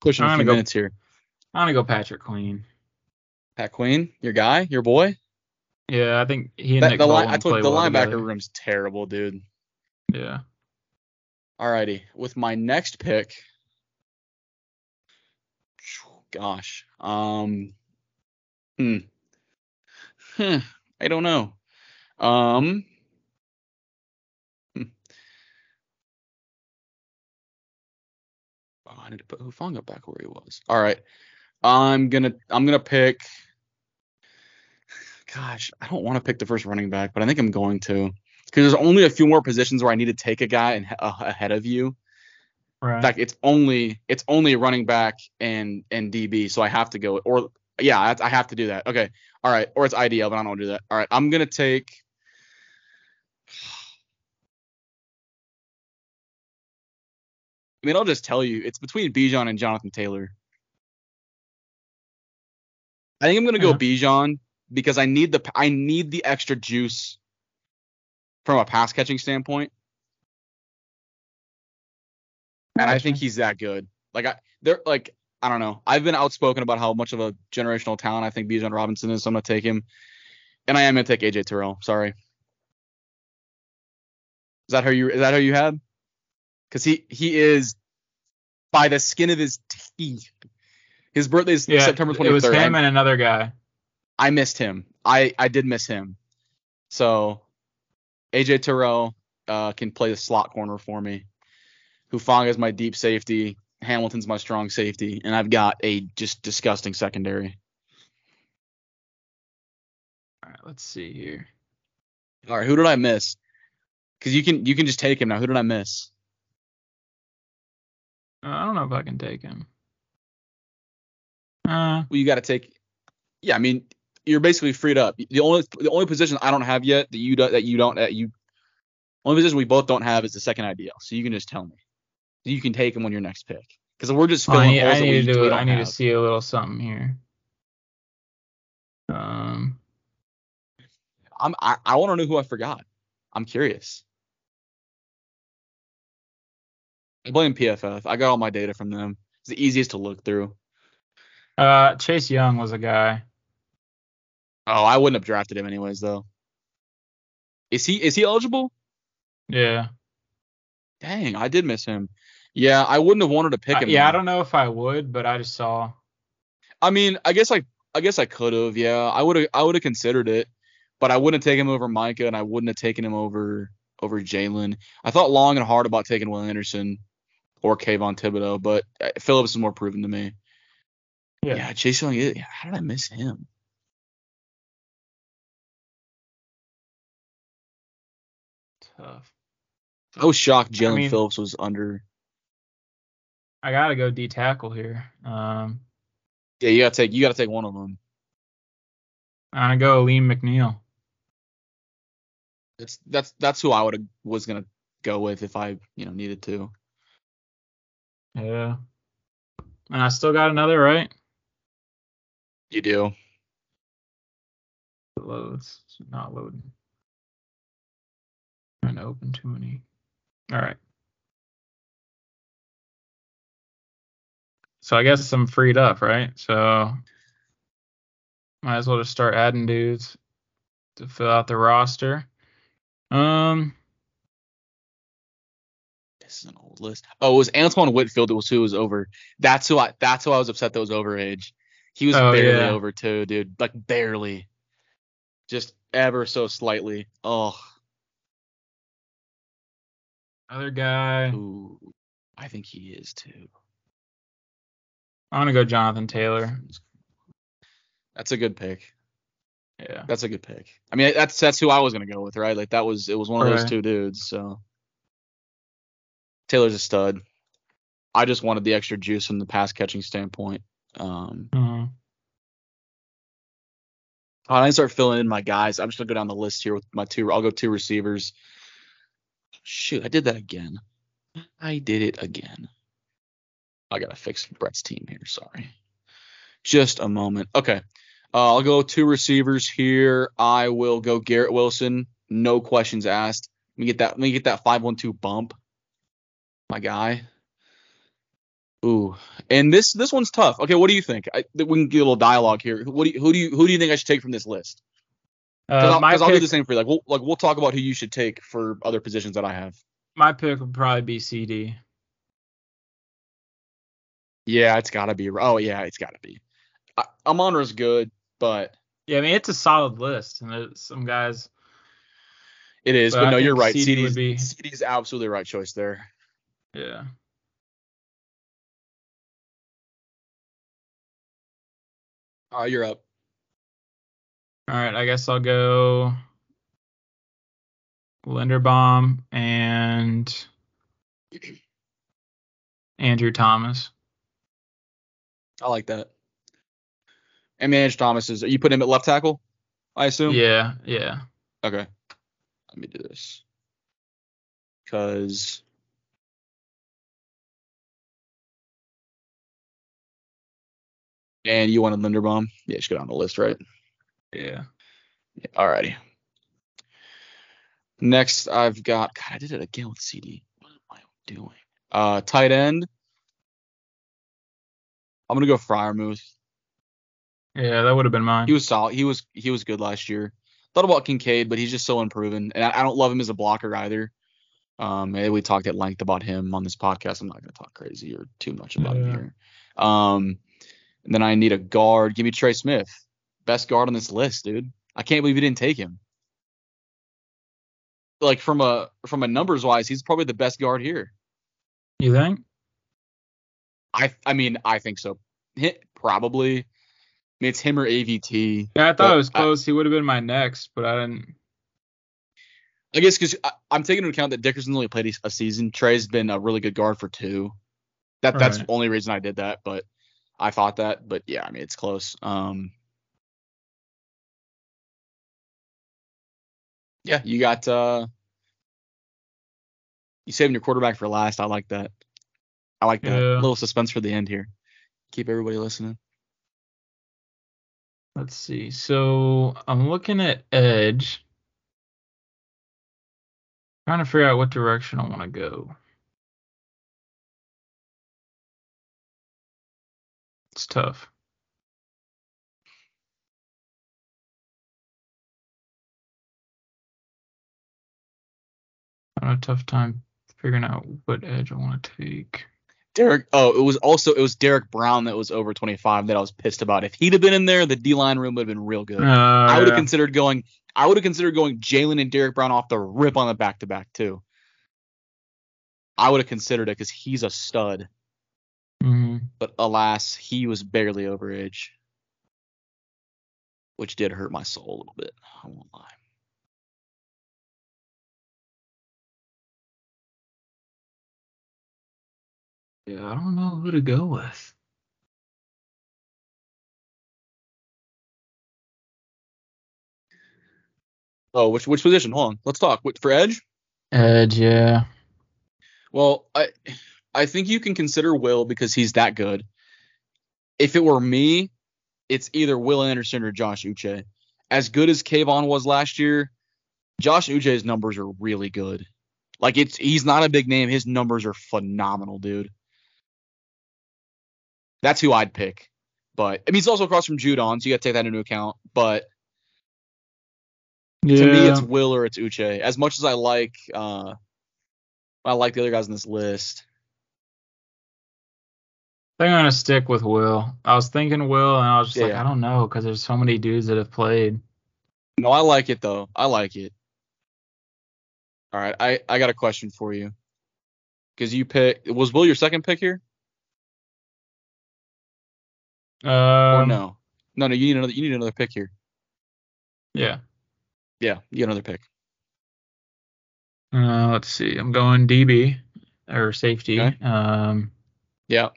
Pushing a few go- minutes here. I'm gonna go Patrick Queen. Pat Queen, your guy, your boy. Yeah, I think he and That, Nick the Bolton I told the well linebacker together. room's terrible, dude. Yeah. Alrighty, with my next pick, gosh, um, hmm, Huh, I don't know, um, hmm. oh, I need to put Hufanga back where he was. All right, I'm gonna I'm gonna pick. Gosh, I don't want to pick the first running back, but I think I'm going to because there's only a few more positions where I need to take a guy and, uh, ahead of you. Right. In fact, it's only it's only running back and and DB, so I have to go or yeah, I, I have to do that. Okay, all right, or it's IDL, but I don't want to do that. All right, I'm gonna take. I mean, I'll just tell you, it's between Bijan and Jonathan Taylor. I think I'm gonna go Yeah. Bijan because I need the I need the extra juice from a pass catching standpoint. And I think he's that good. Like I they're like I don't know. I've been outspoken about how much of a generational talent I think Bijan Robinson is, so I'm gonna take him. And I am gonna take AJ Terrell. Sorry. Is that how you is that how you had? Because he he is by the skin of his teeth. His birthday is yeah, September It was him I, and another guy. I missed him. I I did miss him. So AJ Terrell uh, can play the slot corner for me. Hufanga is my deep safety. Hamilton's my strong safety, and I've got a just disgusting secondary. All right, let's see here. All right, who did I miss? Because you can you can just take him now. Who did I miss? Uh, I don't know if I can take him. Uh, Well, you got to take. Yeah, I mean you're basically freed up. The only the only position I don't have yet that you do, that you don't that you Only position we both don't have is the second ideal. So you can just tell me. You can take him on your next pick. Because we're just Well, I filling need, holes I that need we, to do it. I need have. to see a little something here. Um, I'm, I, I want to know who I forgot. I'm curious. I blame PFF. I got all my data from them. It's the easiest to look through. Uh, Chase Young was a guy. Oh, I wouldn't have drafted him anyways, though. Is he is he eligible? Yeah. Dang, I did miss him. Yeah, I wouldn't have wanted to pick I- him. yeah, I don't know if I would, but I just saw. I mean, I guess I I guess I could have. Yeah, I would have I would have considered it, but I wouldn't have taken him over Micah, and I wouldn't have taken him over over Jalen. I thought long and hard about taking Will Anderson or Kayvon Thibodeaux, but uh, Phillips is more proven to me. Yeah. Yeah, Chase Young. How did I miss him? Tough. I was shocked Jaelan mean- Phillips was under. I gotta go D tackle here. Um, Yeah, you gotta take you gotta take one of them. I'm gonna go Alim McNeill. That's that's that's who I would have was gonna go with if I you know needed to. Yeah. And I still got another right. You do. It loads. It's not loading. Trying to open too many. All right. So I guess I'm freed up, right? So might as well just start adding dudes to fill out the roster. Um, This is an old list. Oh, it was Antoine Winfield. It was who was over. That's who I. That's who I was upset that was over age. He was Oh, barely yeah. over two, dude. Like barely. Just ever so slightly. Oh, other guy. ooh, I think he is too. I'm gonna go Jonathan Taylor. That's a good pick. Yeah. That's a good pick. I mean, that's that's who I was gonna go with, right? Like that was it was one of those two dudes. So Taylor's a stud. I just wanted the extra juice from the pass catching standpoint. Um, Uh, I start filling in my guys. I'm just gonna go down the list here with my two. I'll go two receivers. Shoot, I did that again. I did it again. I gotta fix Brett's team here. Sorry. Just a moment. Okay. Uh, I'll go two receivers here. I will go Garrett Wilson. No questions asked. Let me get that. Let me get that five one two bump. My guy. Ooh, and this this one's tough. Okay, what do you think? I, we can get a little dialogue here. What do you, who do you who do you think I should take from this list? Because uh, I'll, I'll do the same for you. Like we'll like we'll talk about who you should take for other positions that I have. my pick would probably be CeeDee. Yeah, it's gotta be. Oh yeah, it's gotta be. I, Amon-Ra's good, but Yeah, I mean it's a solid list, and some guys. it is. But But, no, you're right. CeeDee CeeDee's be- CeeDee's absolutely right choice there. Yeah. All right, you're up. All right, I guess I'll go Linderbaum and Andrew Thomas. I like that. And Manage Thomas is. You put him at left tackle, I assume. Yeah, yeah. Okay. Let me do this. Because. And you wanted Linderbaum? Yeah, just go down the list, right? Yeah. Yeah, alrighty. Next, I've got. God, I did it again with CeeDee. What am I doing? Uh, tight end. I'm gonna go Freiermuth. Yeah, that would have been mine. He was solid. He was he was good last year. Thought about Kincaid, but he's just so unproven, and I, I don't love him as a blocker either. Um, and we talked at length about him on this podcast. I'm not gonna talk crazy or too much about him here. Um, and then I need a guard. Give me Trey Smith, best guard on this list, dude. I can't believe you didn't take him. Like from a from a numbers wise, he's probably the best guard here. You think? I I mean I think so. Probably. I mean, it's him or AVT. Yeah, I thought it was I- close. he would have been my next, but I didn't. I guess because I'm taking into account that Dickerson only played a season. Trey's been a really good guard for two. That that's Right. the only reason I did that. But I thought that. But yeah, I mean it's close. Um. Yeah, you got uh. You saving your quarterback for last. I like that. I like that. Yeah. little suspense for the end here. Keep everybody listening. Let's see. So I'm looking at edge. Trying to figure out what direction I want to go. It's tough. I have a tough time figuring out what edge I want to take. Derrick. Oh, it was also it was Derrick Brown that was over 25 that I was pissed about. If he'd have been in there, the D line room would have been real good. Uh, I would have yeah. considered going. I would have considered going Jalen and Derrick Brown off the rip on the back to back too. I would have considered it because he's a stud. Mhm. But alas, he was barely over age, which did hurt my soul a little bit. I won't lie. Yeah, I don't know who to go with. Oh, which which position? Hold on, let's talk. For edge? Edge, yeah. Well, I I think you can consider Will because he's that good. If it were me, it's either Will Anderson or Josh Uche. As good as Kayvon was last year, Josh Uche's numbers are really good. Like it's he's not a big name. His numbers are phenomenal, dude. That's who I'd pick. But I mean, he's also across from Judon, so you got to take that into account. But Yeah. to me, it's Will or it's Uche. As much as I like, uh, I like the other guys on this list. I'm gonna stick with Will. I was thinking Will, and I was just Yeah, like. I don't know, because there's so many dudes that have played. No, I like it though. I like it. All right, I I got a question for you. Because you pick was Will your second pick here Um, or no? No, no, you need another. You need another pick here. Yeah. Yeah, you get another pick. Uh, let's see. I'm going DB or safety. Okay. Um, Yeah,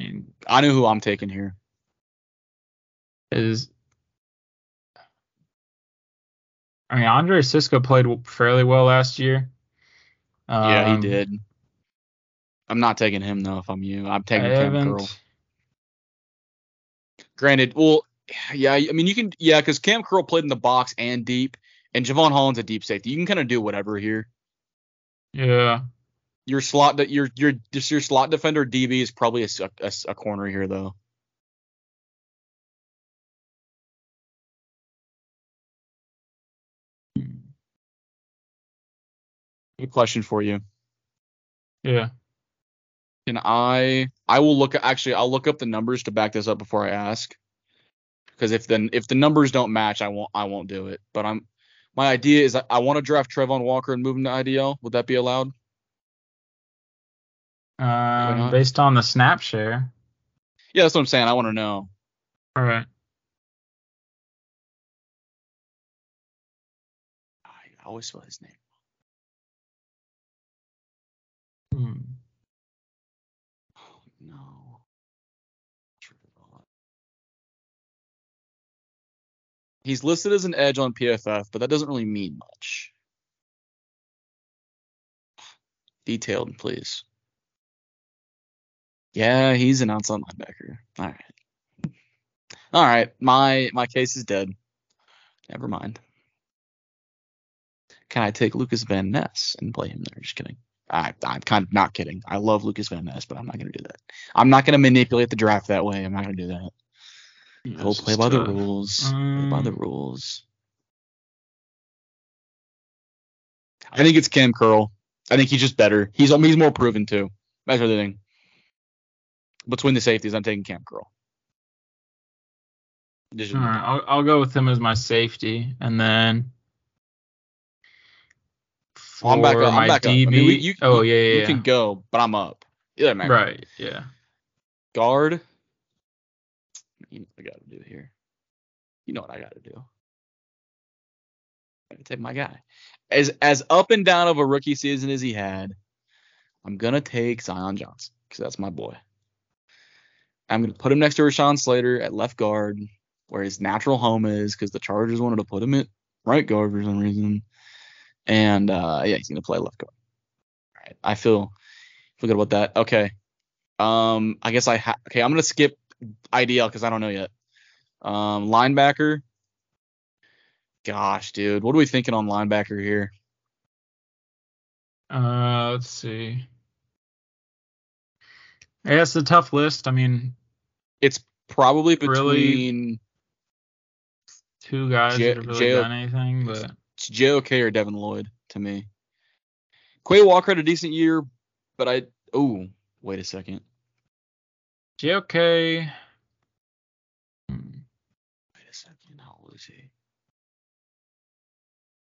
and I know who I'm taking here. is I mean Andre Cisco played fairly well last year. yeah, he Um, did. I'm not taking him though. If I'm you, I'm I taking Kam. Curl. Granted, well, yeah, I mean you can, yeah, because Kam Curl played in the box and deep, and Jevon Holland's a deep safety. You can kind of do whatever here. Yeah. Your slot that your your just your slot defender DB is probably a corner here though. Good question for you. Yeah. Can I? I will look. Actually, I'll look up the numbers to back this up before I ask. Because if then if the numbers don't match, I won't I won't do it. But I'm my idea is I, I want to draft Travon Walker and move him to IDL. Would that be allowed? Um, not? based on the snap share. Yeah, that's what I'm saying. I want to know. All right. I always spell his name. Hmm. Oh, no. He's listed as an edge on PFF, but that doesn't really mean much. Detailed, please. Yeah, he's an outside linebacker. All right. All right. My my case is dead. Never mind. Can I take Lucas Van Ness and play him there? Just kidding. I, I'm kind of not kidding. I love Lucas Van Ness, but I'm not going to do that. I'm not going to manipulate the draft that way. I'm not going to do that. We'll play by the tough. rules. Play by the Um, rules. I think it's Kam Curl. I think he's just better. He's he's more proven too. That's the thing. Between the safeties, I'm taking Kam Curl. Just- All right, I'll, I'll go with him as my safety, and then for I'm back up. my I'm back up. I mean, we- you- oh yeah, yeah, You yeah. can go, but I'm up. Yeah, man. right, yeah. Guard. You know what I got to do here. You know what I got to do. I gotta take my guy. As as up and down of a rookie season as he had, I'm gonna take Zion Johnson because that's my boy. I'm gonna put him next to Rashawn Slater at left guard, where his natural home is, because the Chargers wanted to put him at right guard for some reason. and uh, yeah, he's gonna play left guard. All right, I feel feel good about that. Okay, um, I guess I ha- okay. I'm gonna skip IDL because I don't know yet. Um, linebacker. Gosh, dude, what are we thinking on linebacker here? Uh, let's see. Yeah, it's a tough list. I mean, It's probably Really? between two guys J- that have really J- done anything, but it's JOK or Devin Lloyd to me. Quay Walker had a decent year, but I oh wait a second. JOK. Wait a second. How old is he?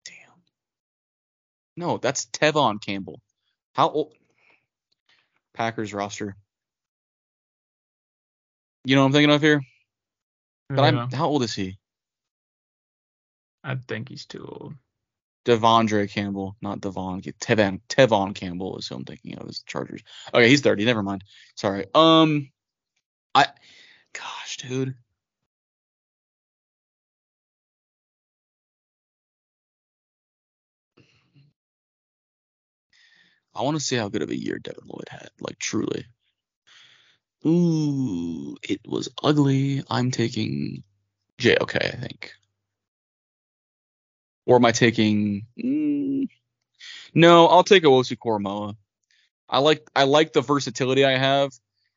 Damn. No, that's Tevon Campbell. How old? Packers roster. You know what I'm thinking of here? But yeah, I'm how old is he? I think he's too old. De'Vondre Campbell, not Devon. Tevon Tevon Campbell is who I'm thinking of as Chargers. Okay, he's 30. Never mind. Sorry. Um, I, gosh, dude. I want to see how good of a year Devin Lloyd had. Like truly. Ooh, it was ugly. I'm taking J. Okay, I think. Or am I taking? Mm, no, I'll take Owusu-Koramoah. I like I like the versatility I have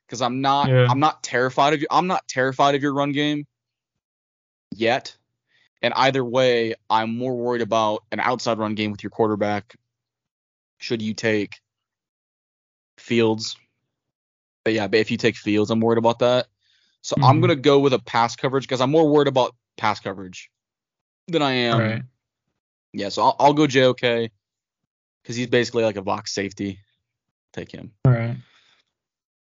because I'm not Yeah. I'm not terrified of you. I'm not terrified of your run game yet. And either way, I'm more worried about an outside run game with your quarterback. Should you take Fields? But yeah, but if you take Fields, I'm worried about that. So I'm Mhm. gonna go with a pass coverage because I'm more worried about pass coverage than I am. right. Yeah, so I'll, I'll go JOK because he's basically like a box safety. Take him. All right.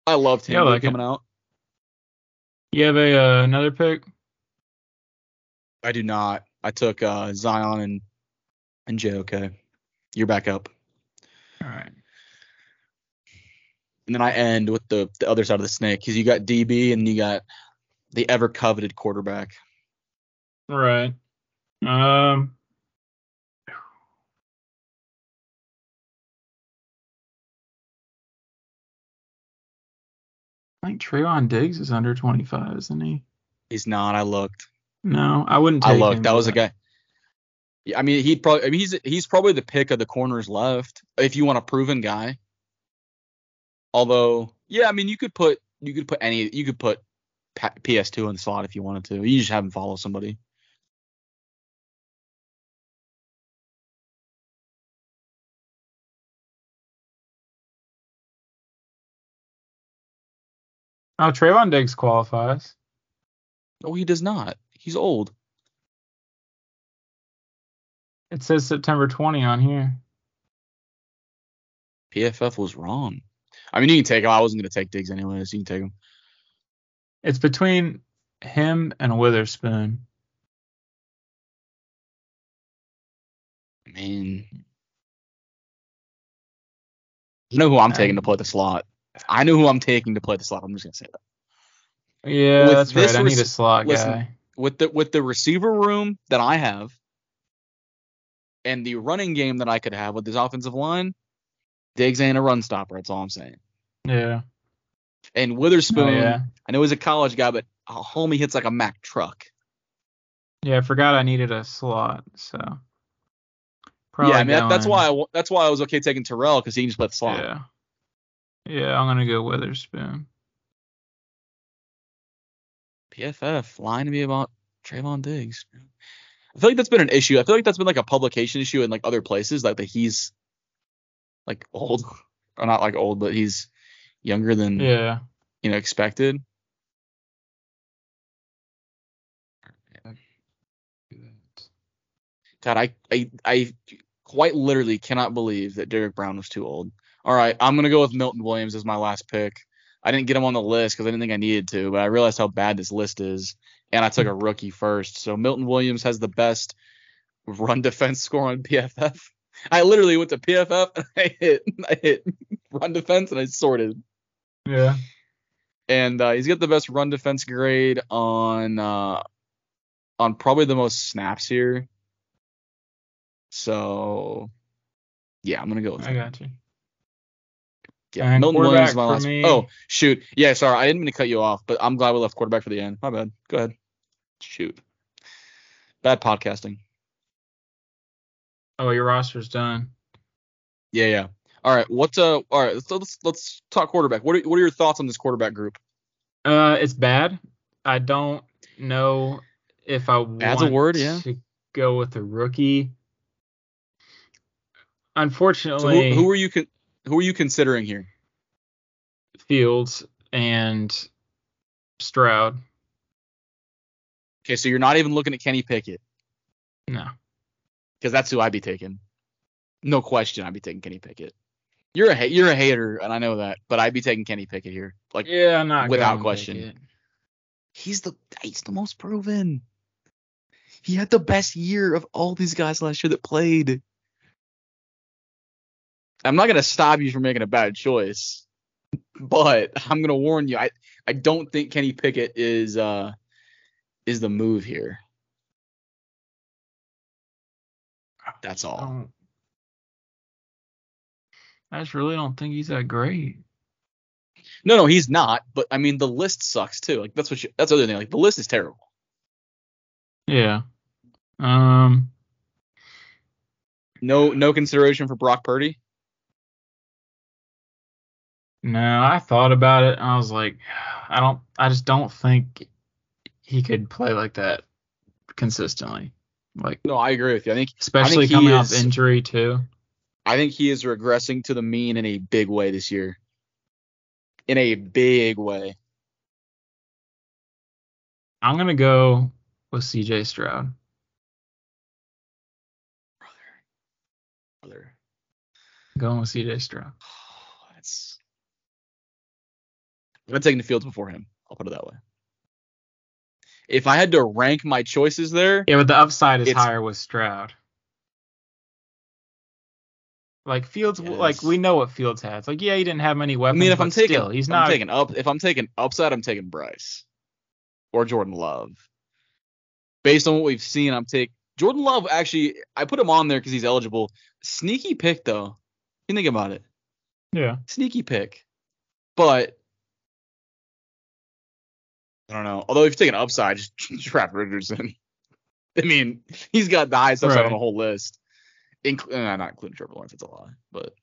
I loved him Yeah, like it. coming out. You have a uh, another pick? I do not. I took uh, Zion and and JOK. You're back up. All right. And then I end with the the other side of the snake because you got DB and you got the ever coveted quarterback. Right. Um. I think Trevon Diggs is under 25, isn't he? He's not. I looked. No, I wouldn't take I looked. That was a guy. Yeah, I mean, he'd probably. I mean, he's he's probably the pick of the corners left if you want a proven guy. Although, yeah, I mean, you could put you could put any you could put Pa- PS2 in the slot if you wanted to. You just have him follow somebody. Oh, Trevon Diggs qualifies. Oh, he does not. He's old. It says September 20 on here. PFF was wrong. I mean, you can take him. I wasn't gonna take Diggs anyways. You can take him. It's between him and Witherspoon. I mean, you know who I'm taking to play the slot. I know who I'm taking to play the slot. I'm just gonna say that. Yeah, With that's right. I need a slot listen, guy. with the with the receiver room that I have and the running game that I could have with this offensive line, Diggs ain't a run stopper. That's all I'm saying. Yeah. And Witherspoon, Oh, yeah. I know he's a college guy, but a homie hits like a Mack truck. Yeah, I forgot I needed a slot, so. Probably yeah, I mean that, that's why I, that's why I was okay taking Terrell because he can just play the slot. Yeah. Yeah, I'm gonna go Witherspoon. PFF lying to me about Trevon Diggs. I feel like that's been an issue. I feel like that's been like a publication issue in like other places, like that he's like old or not like old, but he's younger than Yeah. you know expected. God, I I I quite literally cannot believe that Derrick Brown was too old. All right, I'm gonna go with Milton Williams as my last pick. I didn't get him on the list because I didn't think I needed to, but I realized how bad this list is, and I took a hmm. rookie first. So Milton Williams has the best run defense score on PFF. I literally went to PFF and I hit I hit run defense and I sorted, Yeah. and uh, he's got the best run defense grade on uh, on probably the most snaps here. So Yeah, I'm gonna go with I got you. Yeah, And Milton Williams is my last. me- Oh shoot, yeah, sorry, I didn't mean to cut you off, but I'm glad we left quarterback for the end. My bad. Go ahead. Shoot. Bad podcasting. Oh, your roster's done. Yeah, yeah. All right, what's uh? All right, let's let's, let's talk quarterback. What are what are your thoughts on this quarterback group? Uh, it's bad. I don't know if I want a word, yeah. to go with a rookie. So Unfortunately, who, who are you con- who are you considering here? Fields and Stroud. Okay, so you're not even looking at Kenny Pickett No. Because that's who I'd be taking. No question, I'd be taking Kenny Pickett. You're a ha- you're a hater, and I know that, but I'd be taking Kenny Pickett here. Like Yeah, I'm not Without question. He's the he's the most proven. He had the best year of all these guys last year that played. I'm not gonna stop you from making a bad choice, but I'm gonna warn you. I I don't think Kenny Pickett is uh is the move here. That's all. I just really don't think he's that great. No, no, he's not. But I mean, the list sucks too. Like that's what you, that's the other thing. Like the list is terrible. Yeah. Um. No, no consideration for Brock Purdy. No, I thought about it. And I was like, I don't. I just don't think he could play like that consistently. Like, No, I agree with you. I think especially he coming off is- injury too. I think he is regressing to the mean in a big way this year. In a big way. I'm gonna go with C.J. Stroud. Brother. Brother. Going with C.J. Stroud. That's. I'm taking the Fields before him. I'll put it that way. If I had to rank my choices there, Yeah, but the upside is higher with Stroud. Like Fields, Yes. like we know what Fields has. Like, yeah, he didn't have many weapons. I mean, if I'm taking, still, he's I'm not. taking up. If I'm taking upside, I'm taking Bryce or Jordan Love. Based on what we've seen, I'm taking Jordan Love. Actually, I put him on there because he's eligible. Sneaky pick though. You think about it. yeah, Sneaky pick. But I don't know. Although if you take an upside, just draft Richardson. I mean, he's got the highest upside on the whole list. Inclu- uh, not including Trevor Lawrence, it's a lie. But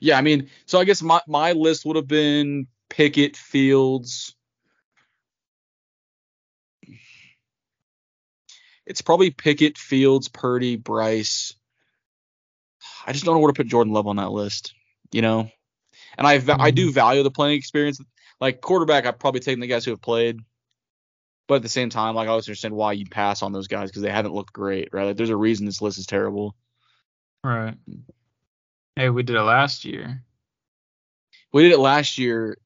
yeah, I mean, so I guess my, my list would have been Pickett, Fields. It's probably Pickett, Fields, Purdy, Bryce. I just don't know where to put Jordan Love on that list, you know. And I I do value the playing experience. Like quarterback, I've probably taken the guys who have played, but at the same time, like I always understand why you'd pass on those guys because they haven't looked great, right? Like there's a reason this list is terrible. right. Hey, we did it last year. We did it last year.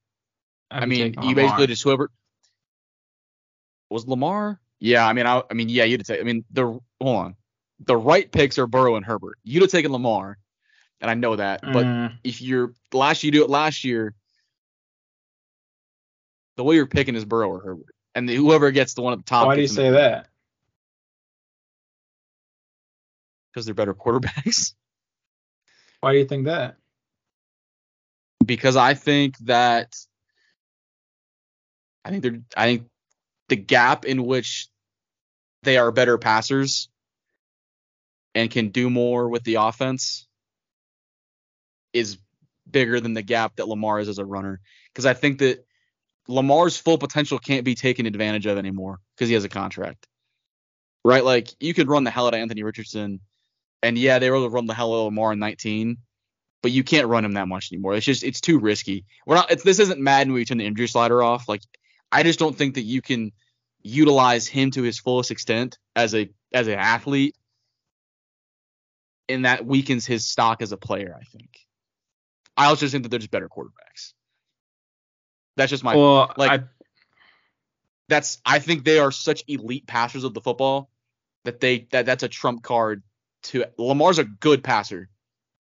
I'd I mean, you basically Lamar. just whoever was Lamar. Yeah, I mean, I, I mean, yeah, you'd have taken. I mean, the hold on, the right picks are Burrow and Herbert. You'd have taken Lamar, and I know that. But Uh, if you're last, you do it last year. The way you're picking is Burrow or Herbert, and the, whoever gets the one at the top. why do you say that? Because they're better quarterbacks. Why do you think that? because I think that I think they're I think the gap in which they are better passers and can do more with the offense is bigger than the gap that Lamar is as a runner. Because I think that Lamar's full potential can't be taken advantage of anymore because he has a contract. Right? Like you could run the hell out of Anthony Richardson, and yeah, they were able to run the hell out of Lamar in 19 but you can't run him that much anymore. It's just it's too risky. We're not. This isn't Madden where you turn the injury slider off. Like I just don't think that you can utilize him to his fullest extent as a as an athlete, and that weakens his stock as a player. I think. I also think that they're just better quarterbacks. That's just my. well, like- I, that's I think they are such elite passers of the football that they that that's a trump card to Lamar's a good passer.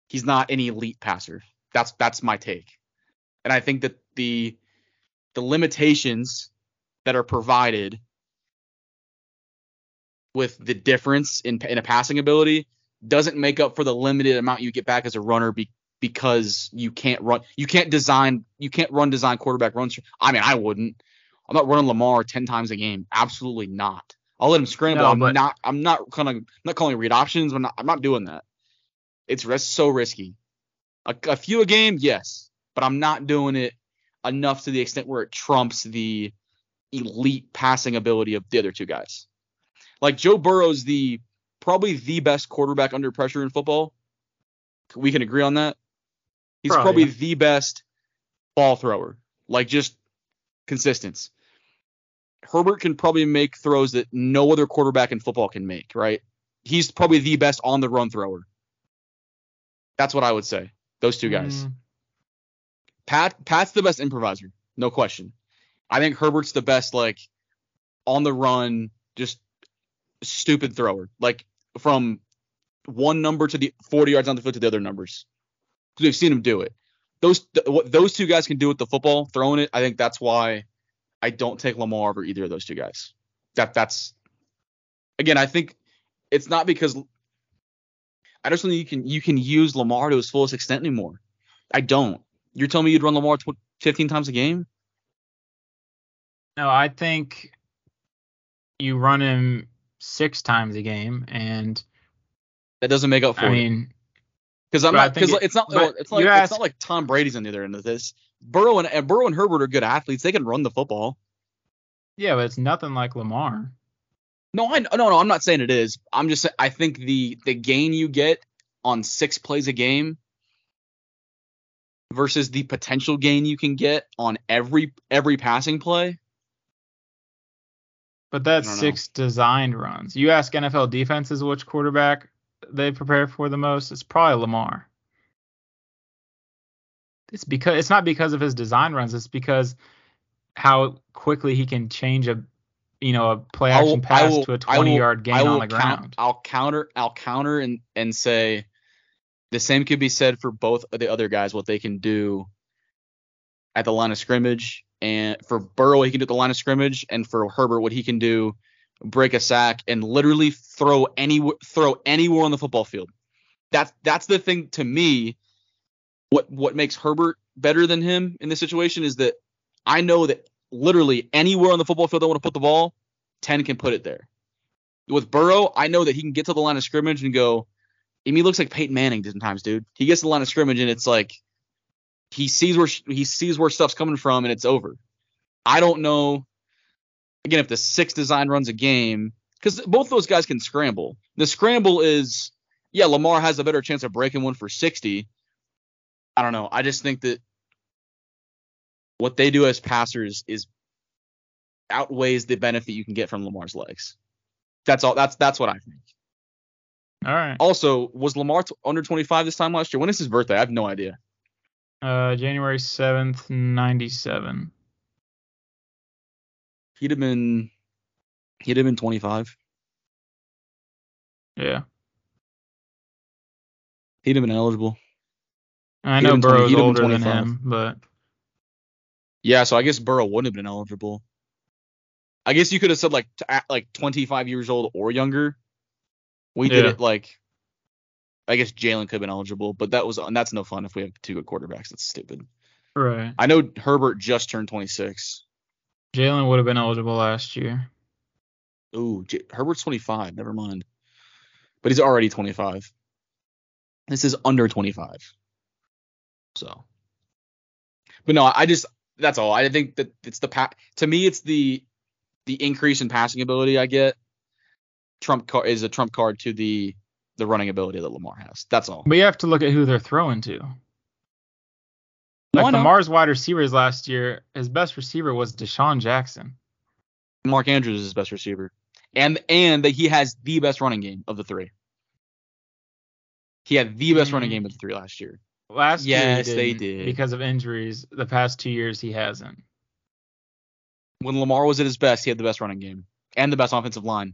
He's not an elite passer. That's that's my take. And I think that the the limitations that are provided with the difference in in a passing ability doesn't make up for the limited amount you get back as a runner be, because you can't run you can't design you can't run design quarterback runs. I mean, I wouldn't. I'm not running Lamar 10 times a game. Absolutely not. I'll let him scramble. No, I'm but- not I'm not kind of not calling read options. I'm not I'm not doing that. It's ris- so risky. A, a few a game, yes, but I'm not doing it enough to the extent where it trumps the elite passing ability of the other two guys. Like Joe Burrow's the probably the best quarterback under pressure in football. We can agree on that. He's Probably, probably yeah. the best ball thrower. Like just consistence. Herbert can probably make throws that no other quarterback in football can make, right? He's probably the best on the run thrower. That's what I would say. Those two guys. Mm, Pat Pat's the best improviser, no question. I think Herbert's the best like on the run, just stupid thrower, like from one number to the 40 yards on the field to the other numbers. 'Cause We've seen him do it. Those th- what those two guys can do with the football, throwing it. I think that's why I don't take Lamar over either of those two guys. That that's again, I think it's not because I just don't think you can you can use Lamar to his fullest extent anymore. I don't. You're telling me you'd run Lamar tw- 15 times a game? No, I think you run him six times a game, and That doesn't make up for I it. mean, Because I'm but not because it- it's not it's like you it's not like Tom Brady's on the other end of this. Burrow and, and Burrow and Herbert are good athletes. They can run the football. yeah, but it's nothing like Lamar. No, I no no I'm not saying it is. I'm just I think the the gain you get on six plays a game versus the potential gain you can get on every every passing play. But that's don't know. six designed runs. You ask NFL defenses which quarterback they prepare for the most, it's probably Lamar. It's because it's not because of his design runs, it's because how quickly he can change a you know a play I will- action pass will- to a 20 will- yard gain on the count- ground. I'll counter I'll counter and and say the same could be said for both of the other guys what they can do at the line of scrimmage and for Burrow he can do at the line of scrimmage and for Herbert what he can do break a sack and literally throw any throw anywhere on the football field. That's that's the thing to me what what makes Herbert better than him in this situation is that I know that literally anywhere on the football field I want to put the ball, 10 can put it there. With Burrow, I know that he can get to the line of scrimmage and go. I mean, he looks like Peyton Manning sometimes, dude. He gets to the line of scrimmage and it's like he sees where he sees where stuff's coming from and it's over. I don't know. Again, if the six design runs a game, because both those guys can scramble. The scramble is, yeah, Lamar has a better chance of breaking one for 60. I don't know. I just think that what they do as passers is outweighs the benefit you can get from Lamar's legs. That's all. That's that's what I think. All right. Also, was Lamar t- under 25 this time last year? When is his birthday? I have no idea. Uh, January 7th, 97. He'd have been he'd have been 25. Yeah. He'd have been eligible. I know 20 Burrow's he'd have been older than him, but Yeah, so I guess Burrow wouldn't have been eligible. I guess you could have said like t- like 25 years old or younger. We did Yeah. it like I guess Jalen could have been eligible, but that was and that's no fun if we have two good quarterbacks. That's stupid. right. I know Herbert just turned 26. Jalen would have been eligible last year. Ooh, J- Herbert's 25. Never mind. But he's already 25. This is under 25. So, but no, I just that's all. I think that it's the pa- to me it's the the increase in passing ability I get. Trump card is a trump card to the the running ability that Lamar has. That's all. But you have to look at who they're throwing to. Like know. Lamar's wide receivers last year, his best receiver was DeSean Jackson. Mark Andrews is his best receiver, and and that he has the best running game of the three. He had the best running Mm. game of the three last year. Last Yes, year they didn't because of injuries. The past two years he hasn't. when Lamar was at his best, he had the best running game and the best offensive line.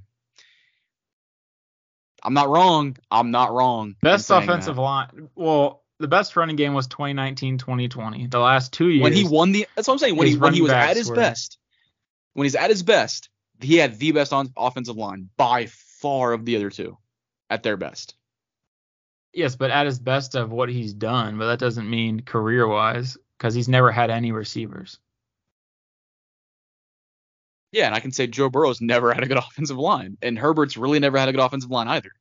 I'm not wrong. I'm not wrong. Best offensive that. line. Well, the best running game was 2019-2020. The last two years. When he won the, that's what I'm saying. When he when he was at his were- best, when he's at his best, he had the best on offensive line by far of the other two, at their best. Yes, but at his best of what he's done, but that doesn't mean career wise because he's never had any receivers. Yeah, and I can say Joe Burrow's never had a good offensive line, and Herbert's really never had a good offensive line either.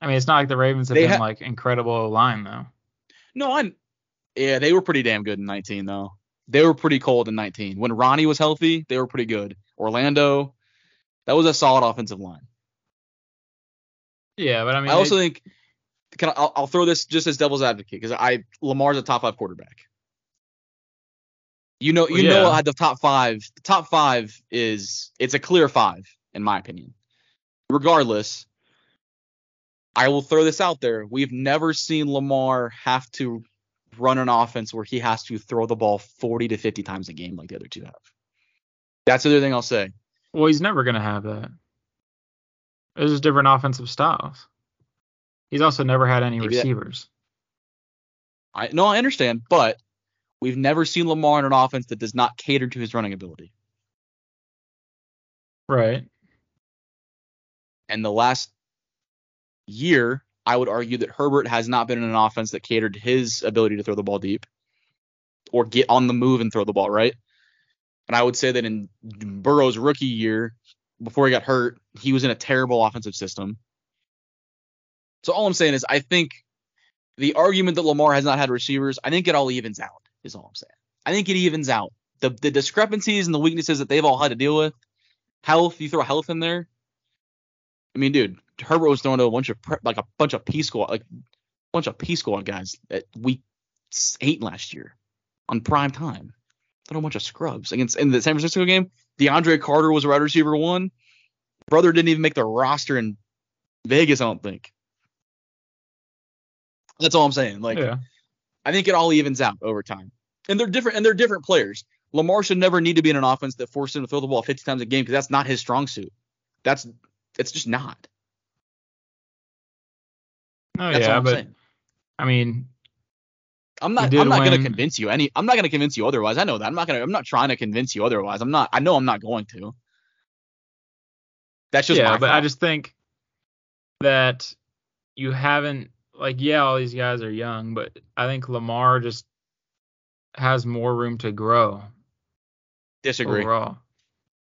I mean, it's not like the Ravens have They been ha- like incredible line though. No, I'm. Yeah, they were pretty damn good in 19 though. They were pretty cold in 19. When Ronnie was healthy, they were pretty good. Orlando, that was a solid offensive line. Yeah, but I mean, I also they- think. Can I, I'll, I'll throw this just as devil's advocate because I Lamar's a top five quarterback. You know, you know, yeah. at the top five, the top five is it's a clear five in my opinion. Regardless, I will throw this out there. We've never seen Lamar have to run an offense where he has to throw the ball 40 to 50 times a game like the other two have. That's the other thing I'll say. well, he's never gonna have that. There's just different offensive styles. He's also never had any Maybe that- receivers. I no, I understand, but we've never seen Lamar in an offense that does not cater to his running ability. Right. And the last year, I would argue that Herbert has not been in an offense that catered to his ability to throw the ball deep or get on the move and throw the ball, right? And I would say that in Burrow's rookie year, before he got hurt, he was in a terrible offensive system. So all I'm saying is I think the argument that Lamar has not had receivers, I think it all evens out, is all I'm saying. I think it evens out. The the discrepancies and the weaknesses that they've all had to deal with. Health, you throw health in there. I mean, dude, Herbert was throwing to a bunch of pre- like a bunch of P squad, like a bunch of P squad guys at week eight last year on prime time. Throw a bunch of scrubs against in the San Francisco game. DeAndre Carter was a wide receiver one. Brother didn't even make the roster in Vegas. I don't think. That's all I'm saying. Like, yeah. I think it all evens out over time. And they're different and they're different players. Lamar should never need to be in an offense that forces him to throw the ball 50 times a game because that's not his strong suit. That's it's just not. Oh That's yeah, I'm but saying. I mean, I'm not I'm not gonna convince you any I'm not gonna convince you otherwise. I know that. I'm not gonna I'm not trying to convince you otherwise. I'm not I know I'm not going to. That's just yeah, my but I just think that you haven't like yeah, all these guys are young, but I think Lamar just has more room to grow disagree. overall.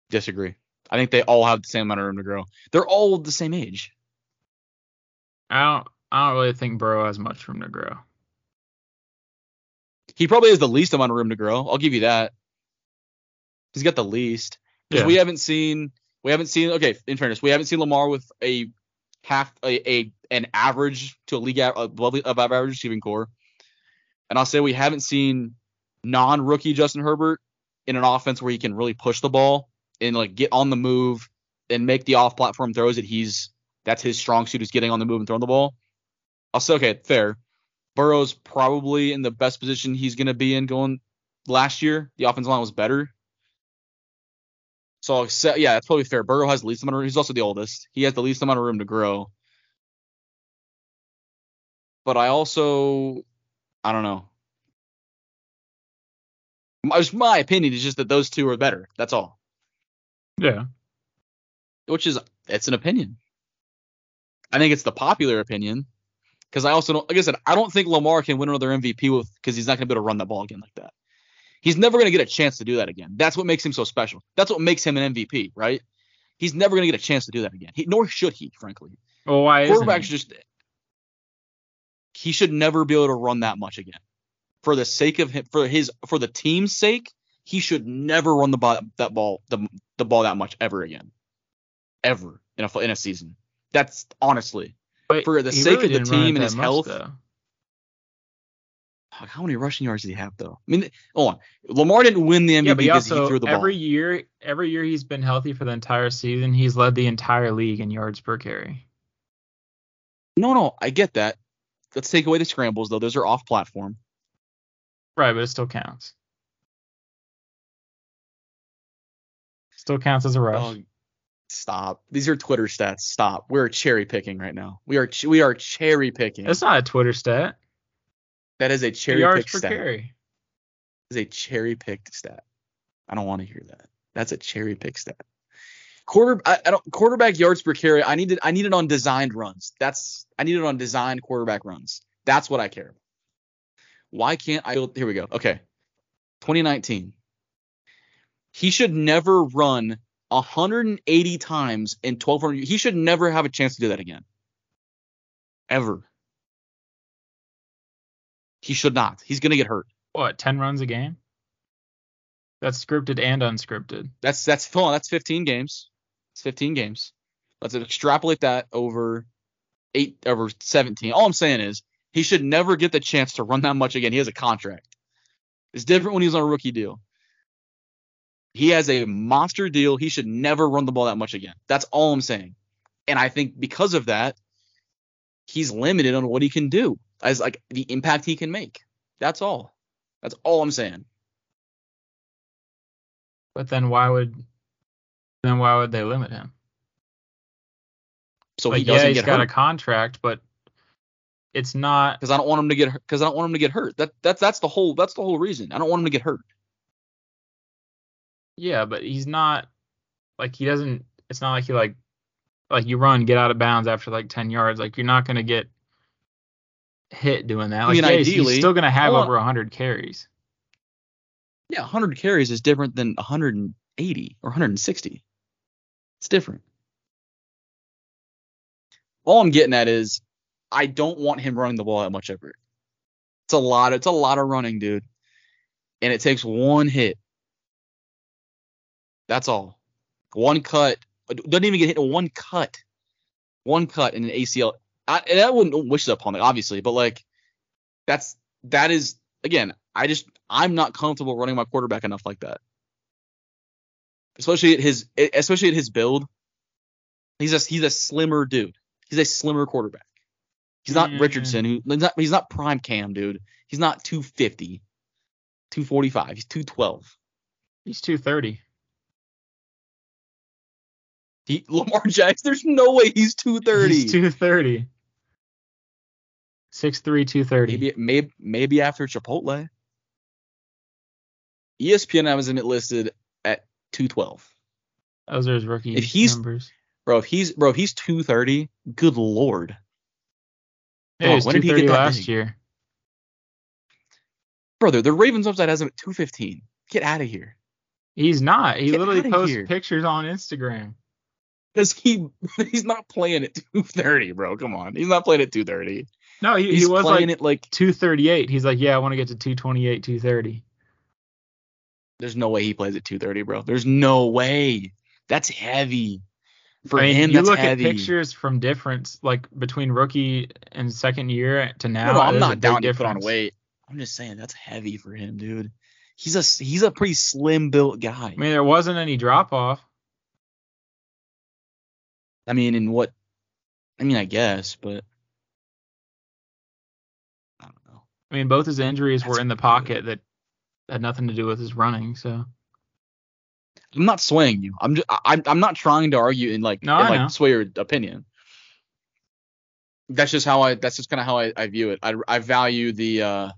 Disagree. I think they all have the same amount of room to grow. They're all the same age. I don't I don't really think Burrow has much room to grow. He probably has the least amount of room to grow. I'll give you that. He's got the least because Yeah. we haven't seen we haven't seen okay in fairness we haven't seen Lamar with a half a, a an average to a league above above average receiving core, and I'll say we haven't seen non rookie Justin Herbert in an offense where he can really push the ball and like get on the move and make the off platform throws that he's that's his strong suit is getting on the move and throwing the ball. I'll say okay fair. Burrow's probably in the best position he's to be in going last year. The offensive line was better. So I'll say, yeah, that's probably fair. Burrow has the least amount of room. He's also the oldest. He has the least amount of room to grow. But I also, I don't know. My, my opinion is just that those two are better. That's all. Yeah. Which is, it's an opinion. I think it's the popular opinion. Because I also don't, like I said, I don't think Lamar can win another MVP with because he's not going to be able to run that ball again like that. He's never going to get a chance to do that again. That's what makes him so special. That's what makes him an MVP, right? He's never going to get a chance to do that again. He, nor should he, frankly. Well, why Quarterbacks he? just he should never be able to run that much again. For the sake of him, for his, for the team's sake, he should never run the ball, that ball, the, the ball that much ever again, ever in a in a season. That's honestly But for the sake really of the didn't run it team and his much, health. though. How many rushing yards did he have though? I mean, hold on. Lamar didn't win the MVP Yeah, because also he threw the ball. every year, every year he's been healthy for the entire season. He's led the entire league in yards per carry. No, no, I get that. Let's take away the scrambles though. Those are off platform. Right, but it still counts. Still counts as a rush. Oh, stop. These are Twitter stats. Stop. We're cherry picking right now. We are ch- we are cherry picking. That's not a Twitter stat. that is a cherry picked per stat. carry. That is a cherry picked stat. I don't want to hear that. That's a cherry picked stat. quarter I, I don't quarterback yards per carry. I need it. I need it on designed runs. That's I need it on designed quarterback runs. That's what I care about. Why can't I? Here we go. Okay, 2019. He should never run 180 times in 1200. He should never have a chance to do that again. Ever. He should not. He's gonna get hurt. What, 10 runs a game? That's scripted and unscripted. That's that's hold on, that's 15 games. It's 15 games. Let's extrapolate that over eight over 17. All I'm saying is he should never get the chance to run that much again. He has a contract. It's different when he's on a rookie deal. He has a monster deal. He should never run the ball that much again. That's all I'm saying. And I think because of that, he's limited on what he can do as like the impact he can make. That's all. That's all I'm saying. But then why would then why would they limit him? So like, he doesn't yeah, he's get got hurt a contract, but it's not. because I don't want him to get because I don't want him to get hurt. That that's that's the whole that's the whole reason. I don't want him to get hurt. Yeah, but he's not like he doesn't. It's not like he like like you run get out of bounds after like ten yards. Like you're not gonna get hit doing that. I Like mean, yeah, he's- he's still gonna have on. over hundred carries. Yeah, 100 carries is different than 180 or 160. It's different. All I'm getting at is I don't want him running the ball that much ever. It's a lot. It's a lot of running, dude. And it takes one hit. That's all. One cut. Doesn't even get hit in one cut. One cut in an ACL. I, and I wouldn't wish it upon it, obviously, but like that's that is again. I just I'm not comfortable running my quarterback enough like that. Especially at his especially at his build. He's a he's a slimmer dude. He's a slimmer quarterback. He's not Mm. Richardson who he's not he's not prime cam dude. He's not 250. 245. He's 212. He's two thirty. He Lamar Jackson, there's no way he's 230. He's two thirty. Six three, two thirty. Maybe maybe maybe after Chipotle. ESPN has him listed at 212. Those are his rookie If he's- numbers. Bro, if he's bro, if he's 230, good lord. Yeah, Oh, he was when did he get that last big? year. Brother, the Ravens website has him at 215. Get out of here. He's not. He Get literally posts here. pictures on Instagram. Because he he's not playing at 230, bro. Come on. He's not playing at 230. No, he, he was playing like it like two thirty eight. He's like, yeah, I want to get to two twenty eight, two thirty. there's no way he plays at 230, bro. There's no way. That's heavy. For I mean, him, you that's look heavy. at pictures from difference, like between rookie and second year to now. No, no, I'm not down to put on weight. I'm just saying that's heavy for him, dude. He's a he's a pretty slim built guy. I mean, there wasn't any drop off. I mean, in what? I mean, I guess, but I don't know. I mean, both his injuries were in the pocket that had nothing to do with his running. So I'm not swaying you. I'm just I'm I'm not trying to argue and like No, and, like sway your opinion. That's just how I that's just kind of how I, I view it. I I value the uh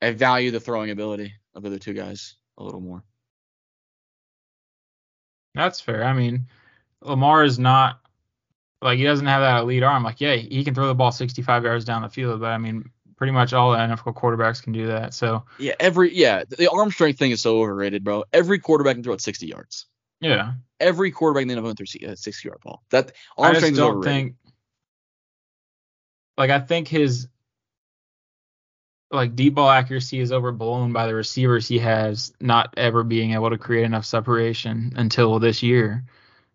I value the throwing ability of the other two guys a little more. that's fair. I mean, Lamar is not like he doesn't have that elite arm. Like, yeah, he can throw the ball 65 yards down the field, but I mean, pretty much all the NFL quarterbacks can do that. So Yeah, every yeah, the arm strength thing is so overrated, bro. Every quarterback can throw it 60 yards. yeah, Every quarterback in the NFL can throw a uh, 60 yard ball. That arm strength is don't overrated. think. Like, I think his like deep ball accuracy is overblown by the receivers he has not ever being able to create enough separation until this year.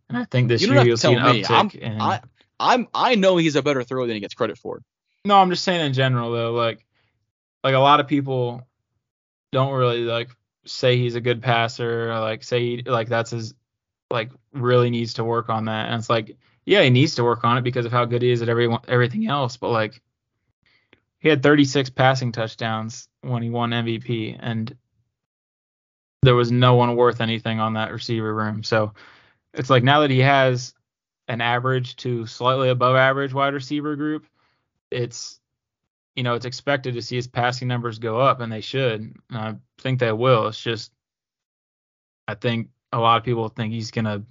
And I think this You don't year have to you'll see an tell me. I'm- uptick. in, I I'm I know he's a better thrower than he gets credit for. No, I'm just saying in general though, like like a lot of people don't really like say he's a good passer, or like say he, like that's his like really needs to work on that. And it's like, yeah, he needs to work on it because of how good he is at every everything else, but like he had 36 passing touchdowns when he won MVP and there was no one worth anything on that receiver room. So it's like now that he has an average to slightly above average wide receiver group, it's you know it's expected to see his passing numbers go up, and they should. And I think they will. It's just I think a lot of people think he's gonna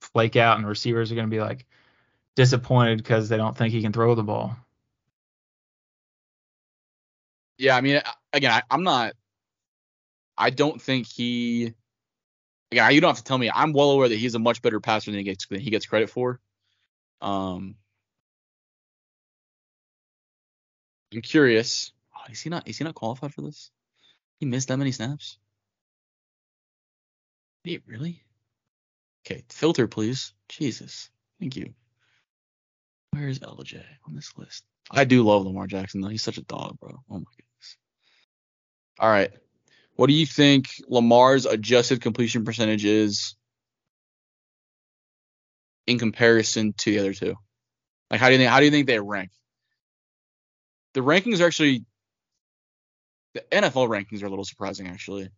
flake out, and receivers are gonna be like disappointed because they don't think he can throw the ball. Yeah, I mean, again, I, I'm not. I don't think he. Again, you don't have to tell me. I'm well aware that he's a much better passer than he gets than he gets credit for. Um, I'm curious. Oh, is he not? Is he not qualified for this? He missed that many snaps. Wait, really? Okay, filter, please. Jesus, thank you. Where is LJ on this list? I do love Lamar Jackson though. He's such a dog, bro. Oh my goodness. All right. What do you think Lamar's adjusted completion percentage is in comparison to the other two? Like how do you think how do you think they rank? The rankings are actually the NFL rankings are a little surprising actually.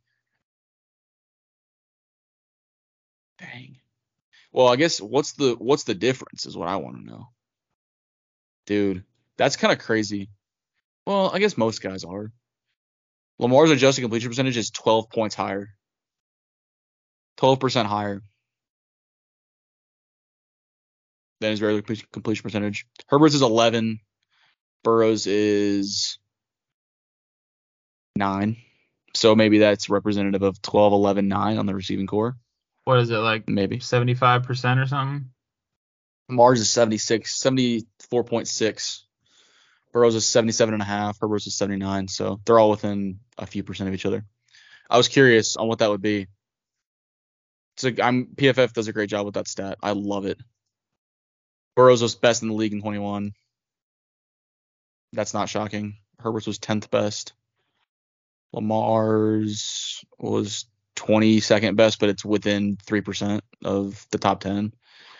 Dang. Well, I guess what's the what's the difference is what I want to know. Dude, that's kind of crazy. Well, I guess most guys are. Lamar's adjusted completion percentage is 12 points higher. 12% higher than his regular completion percentage. Herbert's is 11. Burrow's is 9. So maybe that's representative of 12, 11, 9 on the receiving corps. What is it like? Maybe 75% or something? Mars is 76, 74.6. Burrow's is 77 and a half. Herbert's is 79. So they're all within a few percent of each other. I was curious on what that would be. So I'm PFF does a great job with that stat. I love it. Burrow's was best in the league in 21. That's not shocking. Herbert's was 10th best. Lamar's was 22nd best, but it's within 3% of the top 10.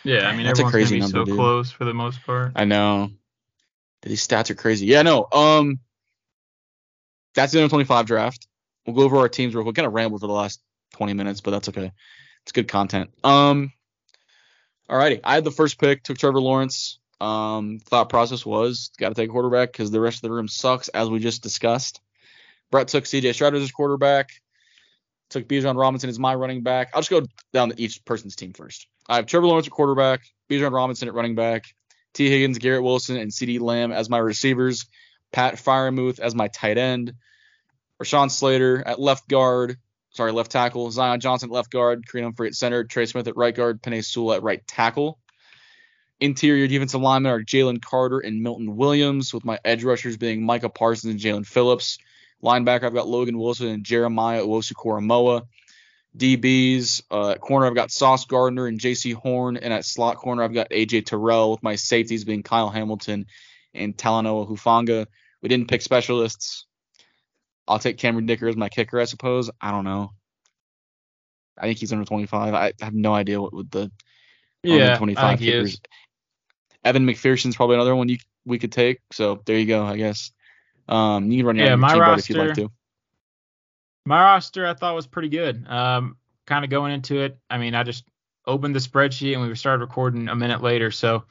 Yeah, I mean, that's a crazy number, so dude. close for the most part. I know. These stats are crazy. Yeah, no. Um, that's the 25 draft. We'll go over our teams real quick. Kind of rambled for the last 20 minutes, but that's okay. It's good content. Um, alrighty. I had the first pick. Took Trevor Lawrence. Um, thought process was got to take a quarterback because the rest of the room sucks, as we just discussed. Brett took C.J. Stroud as his quarterback. Took Bijan Robinson as my running back. I'll just go down to each person's team first. I have Trevor Lawrence at quarterback, Bijan Robinson at running back, Tee Higgins, Garrett Wilson, and CeeDee Lamb as my receivers, Pat Freiermuth as my tight end, Rashawn Slater at left guard, sorry, left tackle, Zion Johnson at left guard, Creed Humphrey at center, Trey Smith at right guard, Penei Sewell at right tackle. Interior defensive linemen are Jalen Carter and Milton Williams, with my edge rushers being Micah Parsons and Jaelan Phillips. Linebacker, I've got Logan Wilson and Jeremiah Owusu-Koramoah. DBs. Uh, at corner, I've got Sauce Gardner and Jaycee Horn. And at slot corner, I've got AJ Terrell, with my safeties being Kyle Hamilton and Talanoa Hufanga. We didn't pick specialists. I'll take Cameron Dicker as my kicker, I suppose. I don't know. I think he's under 25. I have no idea what would the yeah, under 25 kickers. Evan McPherson's probably another one you we could take. So there you go, I guess. Um, you can run your, yeah, my team roster, if you'd like to my roster I thought was pretty good. Um, kind of going into it, I mean, I just opened the spreadsheet and we started recording a minute later, so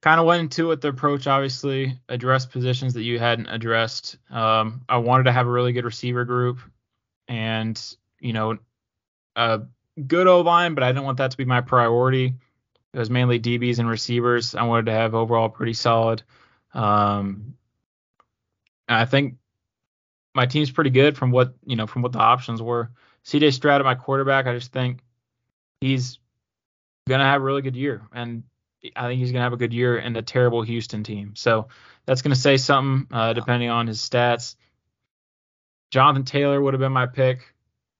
kind of went into it the approach. Obviously, address positions that you hadn't addressed. Um, I wanted to have a really good receiver group, and you know, a good O line, but I didn't want that to be my priority. It was mainly DBs and receivers. I wanted to have overall pretty solid. Um, I think my team's pretty good from what you know from what the options were. CJ Stroud at my quarterback, I just think he's gonna have a really good year, and I think he's gonna have a good year in a terrible Houston team. So that's gonna say something uh, depending on his stats. Jonathan Taylor would have been my pick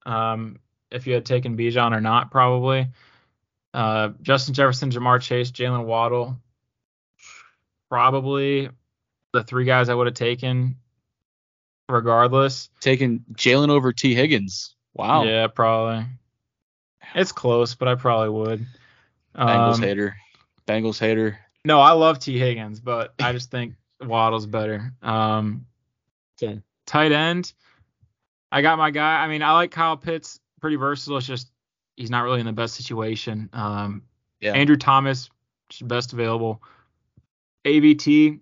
um, if you had taken Bijan or not, probably. Uh, Justin Jefferson, Ja'Marr Chase, Jaylen Waddle, probably the three guys I would have taken regardless. Taking Jaylen over Tee Higgins. Wow. Yeah, probably. It's close, but I probably would. Bengals um, hater. Bengals hater. No, I love Tee Higgins, but I just think Waddle's better. Um, okay. Tight end. I got my guy. I mean, I like Kyle Pitts. Pretty versatile. It's just he's not really in the best situation. Um, yeah. Andrew Thomas, best available. AVT.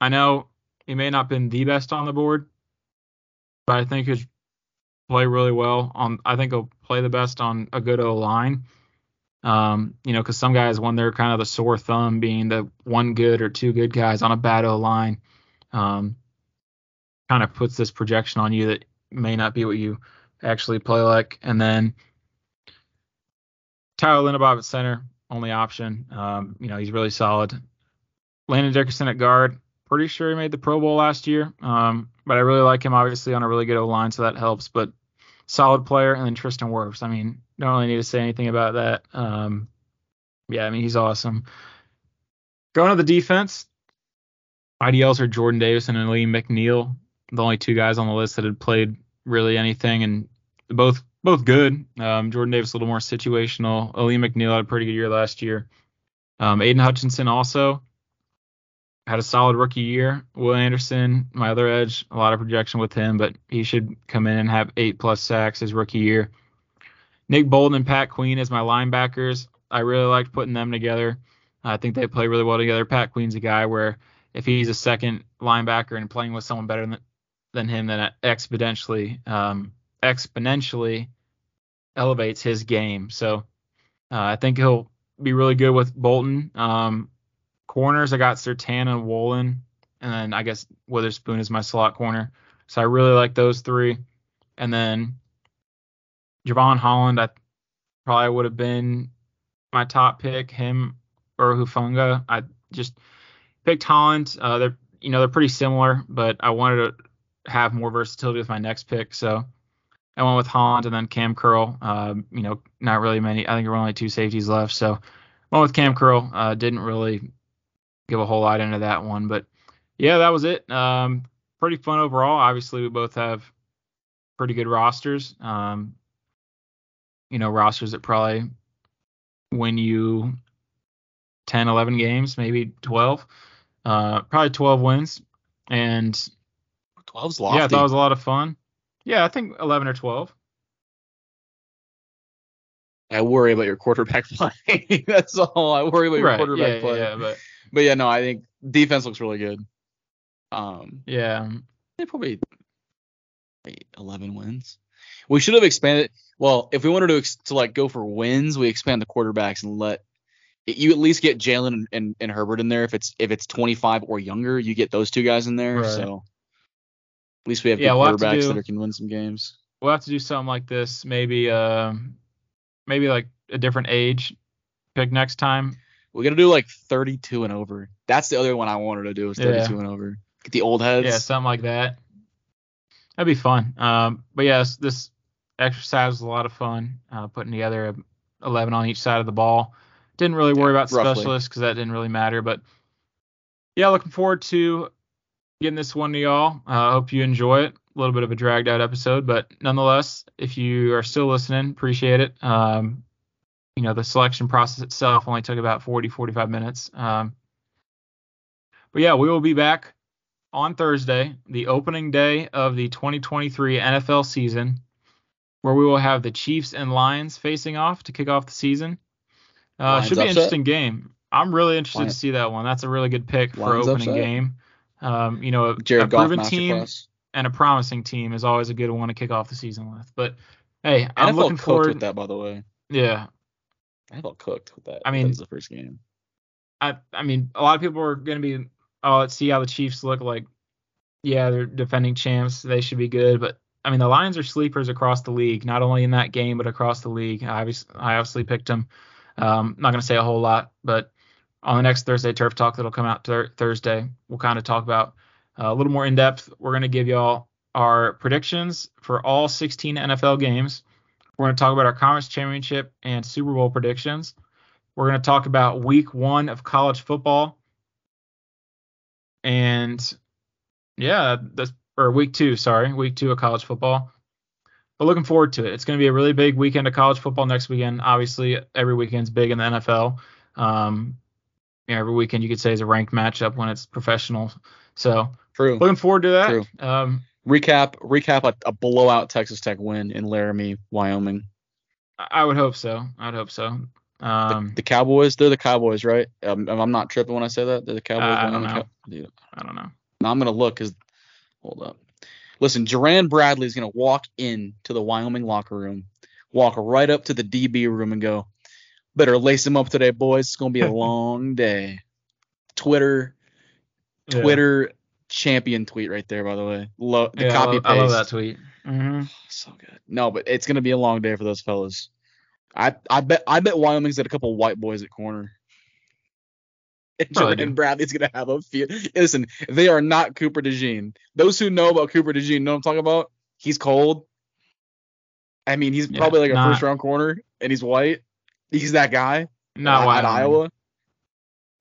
I know he may not have been the best on the board, but I think he'll play really well. On I think he'll play the best on a good O line. Um, you know, because some guys, when they're kind of the sore thumb, being the one good or two good guys on a bad O line, um, kind of puts this projection on you that may not be what you actually play like. And then Tyler Linderbaum at center, only option. Um, you know, he's really solid. Landon Dickerson at guard. Pretty sure he made the Pro Bowl last year. Um, but I really like him, obviously, on a really good O line, so that helps. But solid player. And then Tristan Wirfs. I mean, don't really need to say anything about that. Um, yeah, I mean, he's awesome. Going to the defense, IDLs are Jordan Davis and Lee McNeill, the only two guys on the list that had played really anything, and both both good. Um, Jordan Davis a little more situational. Alim McNeill had a pretty good year last year. Um, Aidan Hutchinson also had a solid rookie year. Will Anderson, my other edge, a lot of projection with him, but he should come in and have eight plus sacks his rookie year. Nick Bolton and Pat Queen as my linebackers. I really liked putting them together. I think they play really well together. Pat Queen's a guy where if he's a second linebacker and playing with someone better than, than him, then exponentially um, exponentially elevates his game. So uh, I think he'll be really good with Bolton. Um, corners, I got Surtain and Woolen, and then I guess Witherspoon is my slot corner. So I really like those three. And then Jevon Holland, I probably would have been my top pick, him or Hufanga. I just picked Holland. Uh, they're you know they're pretty similar, but I wanted to have more versatility with my next pick, so I went with Holland and then Kam Curl. Uh, you know, not really many. I think there were only two safeties left, so went with Kam Curl. Uh, didn't really give a whole lot into that one, but yeah, that was it. Um, pretty fun overall. Obviously, we both have pretty good rosters. Um, you know, rosters that probably win you 10, 11 games, maybe 12. Uh, probably 12 wins. And 12's lofty. Yeah, that was a lot of fun. Yeah, I think 11 or 12. I worry about your quarterback play. That's all. I worry about your right. quarterback yeah, play. Yeah, but but yeah, no, I think defense looks really good. Um, yeah, they probably eight, 11 wins. We should have expanded. Well, if we wanted to ex- to like go for wins, we expand the quarterbacks and let you at least get Jalen and, and, and, Herbert in there. If it's if it's 25 or younger, you get those two guys in there. Right. So at least we have yeah, good we'll quarterbacks do, that can win some games. We'll have to do something like this. Maybe uh, maybe like a different age pick next time. We're gonna do like 32 and over. That's the other one I wanted to do is 32 Yeah. and over. Get the old heads. Yeah, something like that. That'd be fun. Um, but yes, this exercise was a lot of fun. Uh, putting together 11 on each side of the ball. Didn't really worry Yeah, about roughly. specialists because that didn't really matter. But yeah, looking forward to getting this one to y'all. I uh, hope you enjoy it. A little bit of a dragged out episode, but nonetheless, if you are still listening, appreciate it. Um, you know, the selection process itself only took about 40, 45 minutes. Um, but yeah, we will be back on Thursday, the opening day of the 2023 NFL season, where we will have the Chiefs and Lions facing off to kick off the season. Uh, should be an interesting game. I'm really interested Lions- to see that one. That's a really good pick for opening upset? game. Um, you know, a, Jared a Goff proven team and a promising team is always a good one to kick off the season with. But hey, I'm NFL looking forward. with that, by the way. Yeah, NFL cooked with that. I mean- that was the first game. I I mean, a lot of people are going to be, oh, let's see how the Chiefs look like. Yeah, they're defending champs. They should be good, but I mean, the Lions are sleepers across the league, not only in that game but across the league. I obviously, I obviously picked them. Um, not going to say a whole lot, but on the next Thursday Turf Talk that'll come out thir- Thursday, we'll kind of talk about uh, a little more in depth. We're going to give y'all our predictions for all 16 NFL games. We're going to talk about our conference championship and Super Bowl predictions. We're going to talk about week one of college football. And yeah, that's or week two, sorry, week two of college football. But looking forward to it. It's going to be a really big weekend of college football next weekend. Obviously, every weekend's big in the NFL. Um, you know, every weekend you could say is a ranked matchup when it's professional. So True. looking forward to that. True. Um, recap recap a, a blowout Texas Tech win in Laramie, Wyoming. I I would hope so. I'd hope so. The, Um, the Cowboys, they're the Cowboys, right? Um, I'm not tripping when I say that. They're the Cowboys. I don't know. Cow- I don't know. now I'm gonna look because hold up. Listen, Jerand Bradley is gonna walk in to the Wyoming locker room walk right up to the DB room and go, "Better lace him up today, boys. It's gonna be a long day." Twitter. Twitter champion tweet right there, by the way. Lo- the Yeah, I copy love, paste. I love that tweet. hmm So good. No, but it's gonna be a long day for those fellas. I I bet I bet Wyoming's got a couple white boys at corner. And Probably Jordan. Bradley's gonna have a few. Listen, they are not Cooper DeJean. Those who know about Cooper DeJean know what I'm talking about. He's cold. I mean, he's Yeah, probably like a not- first round corner, and he's white. He's that guy. Not at, at Iowa.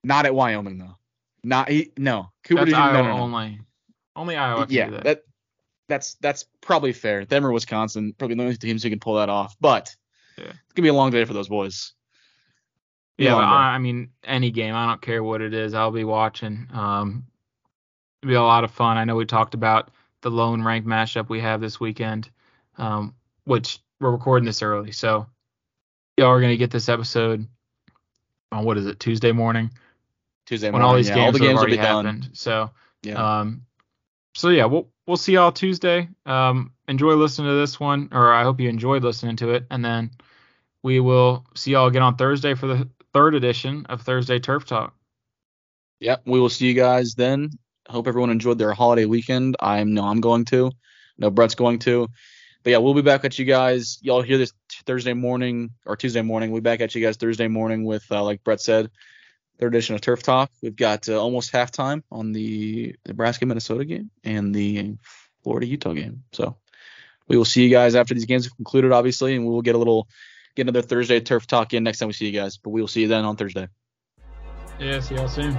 Not at Wyoming though. Not he. No, Cooper That's Iowa no, no, no. only. Only Iowa yeah, do that. that. that's that's probably fair. Them or Wisconsin, probably the only teams who can pull that off. But Yeah. it's gonna be a long day for those boys. Yeah, but long day. I, I mean, any game, I don't care what it is, I'll be watching. Um, it'll be a lot of fun. I know we talked about the lone ranked matchup we have this weekend, um, which we're recording this early, so y'all are gonna get this episode on what is it Tuesday morning Tuesday when all these yeah, games, all the games will already be done. So Yeah. um, so yeah, we'll we'll see y'all Tuesday. Um, enjoy listening to this one, or I hope you enjoyed listening to it, and then we will see y'all again on Thursday for the third edition of Thursday Turf Talk. Yep. We will see you guys then. Hope everyone enjoyed their holiday weekend. I know I'm going to. No, Brett's going to. But yeah, we'll be back at you guys. Y'all hear this Thursday morning or Tuesday morning. We'll be back at you guys Thursday morning with, uh, like Brett said, third edition of Turf Talk. We've got uh, almost halftime on the Nebraska Minnesota game and the Florida Utah game. So we will see you guys after these games have concluded, obviously, and we will get a little get another Thursday Turf Talk in next time we see you guys. But we will see you then on Thursday. Yeah, see y'all soon.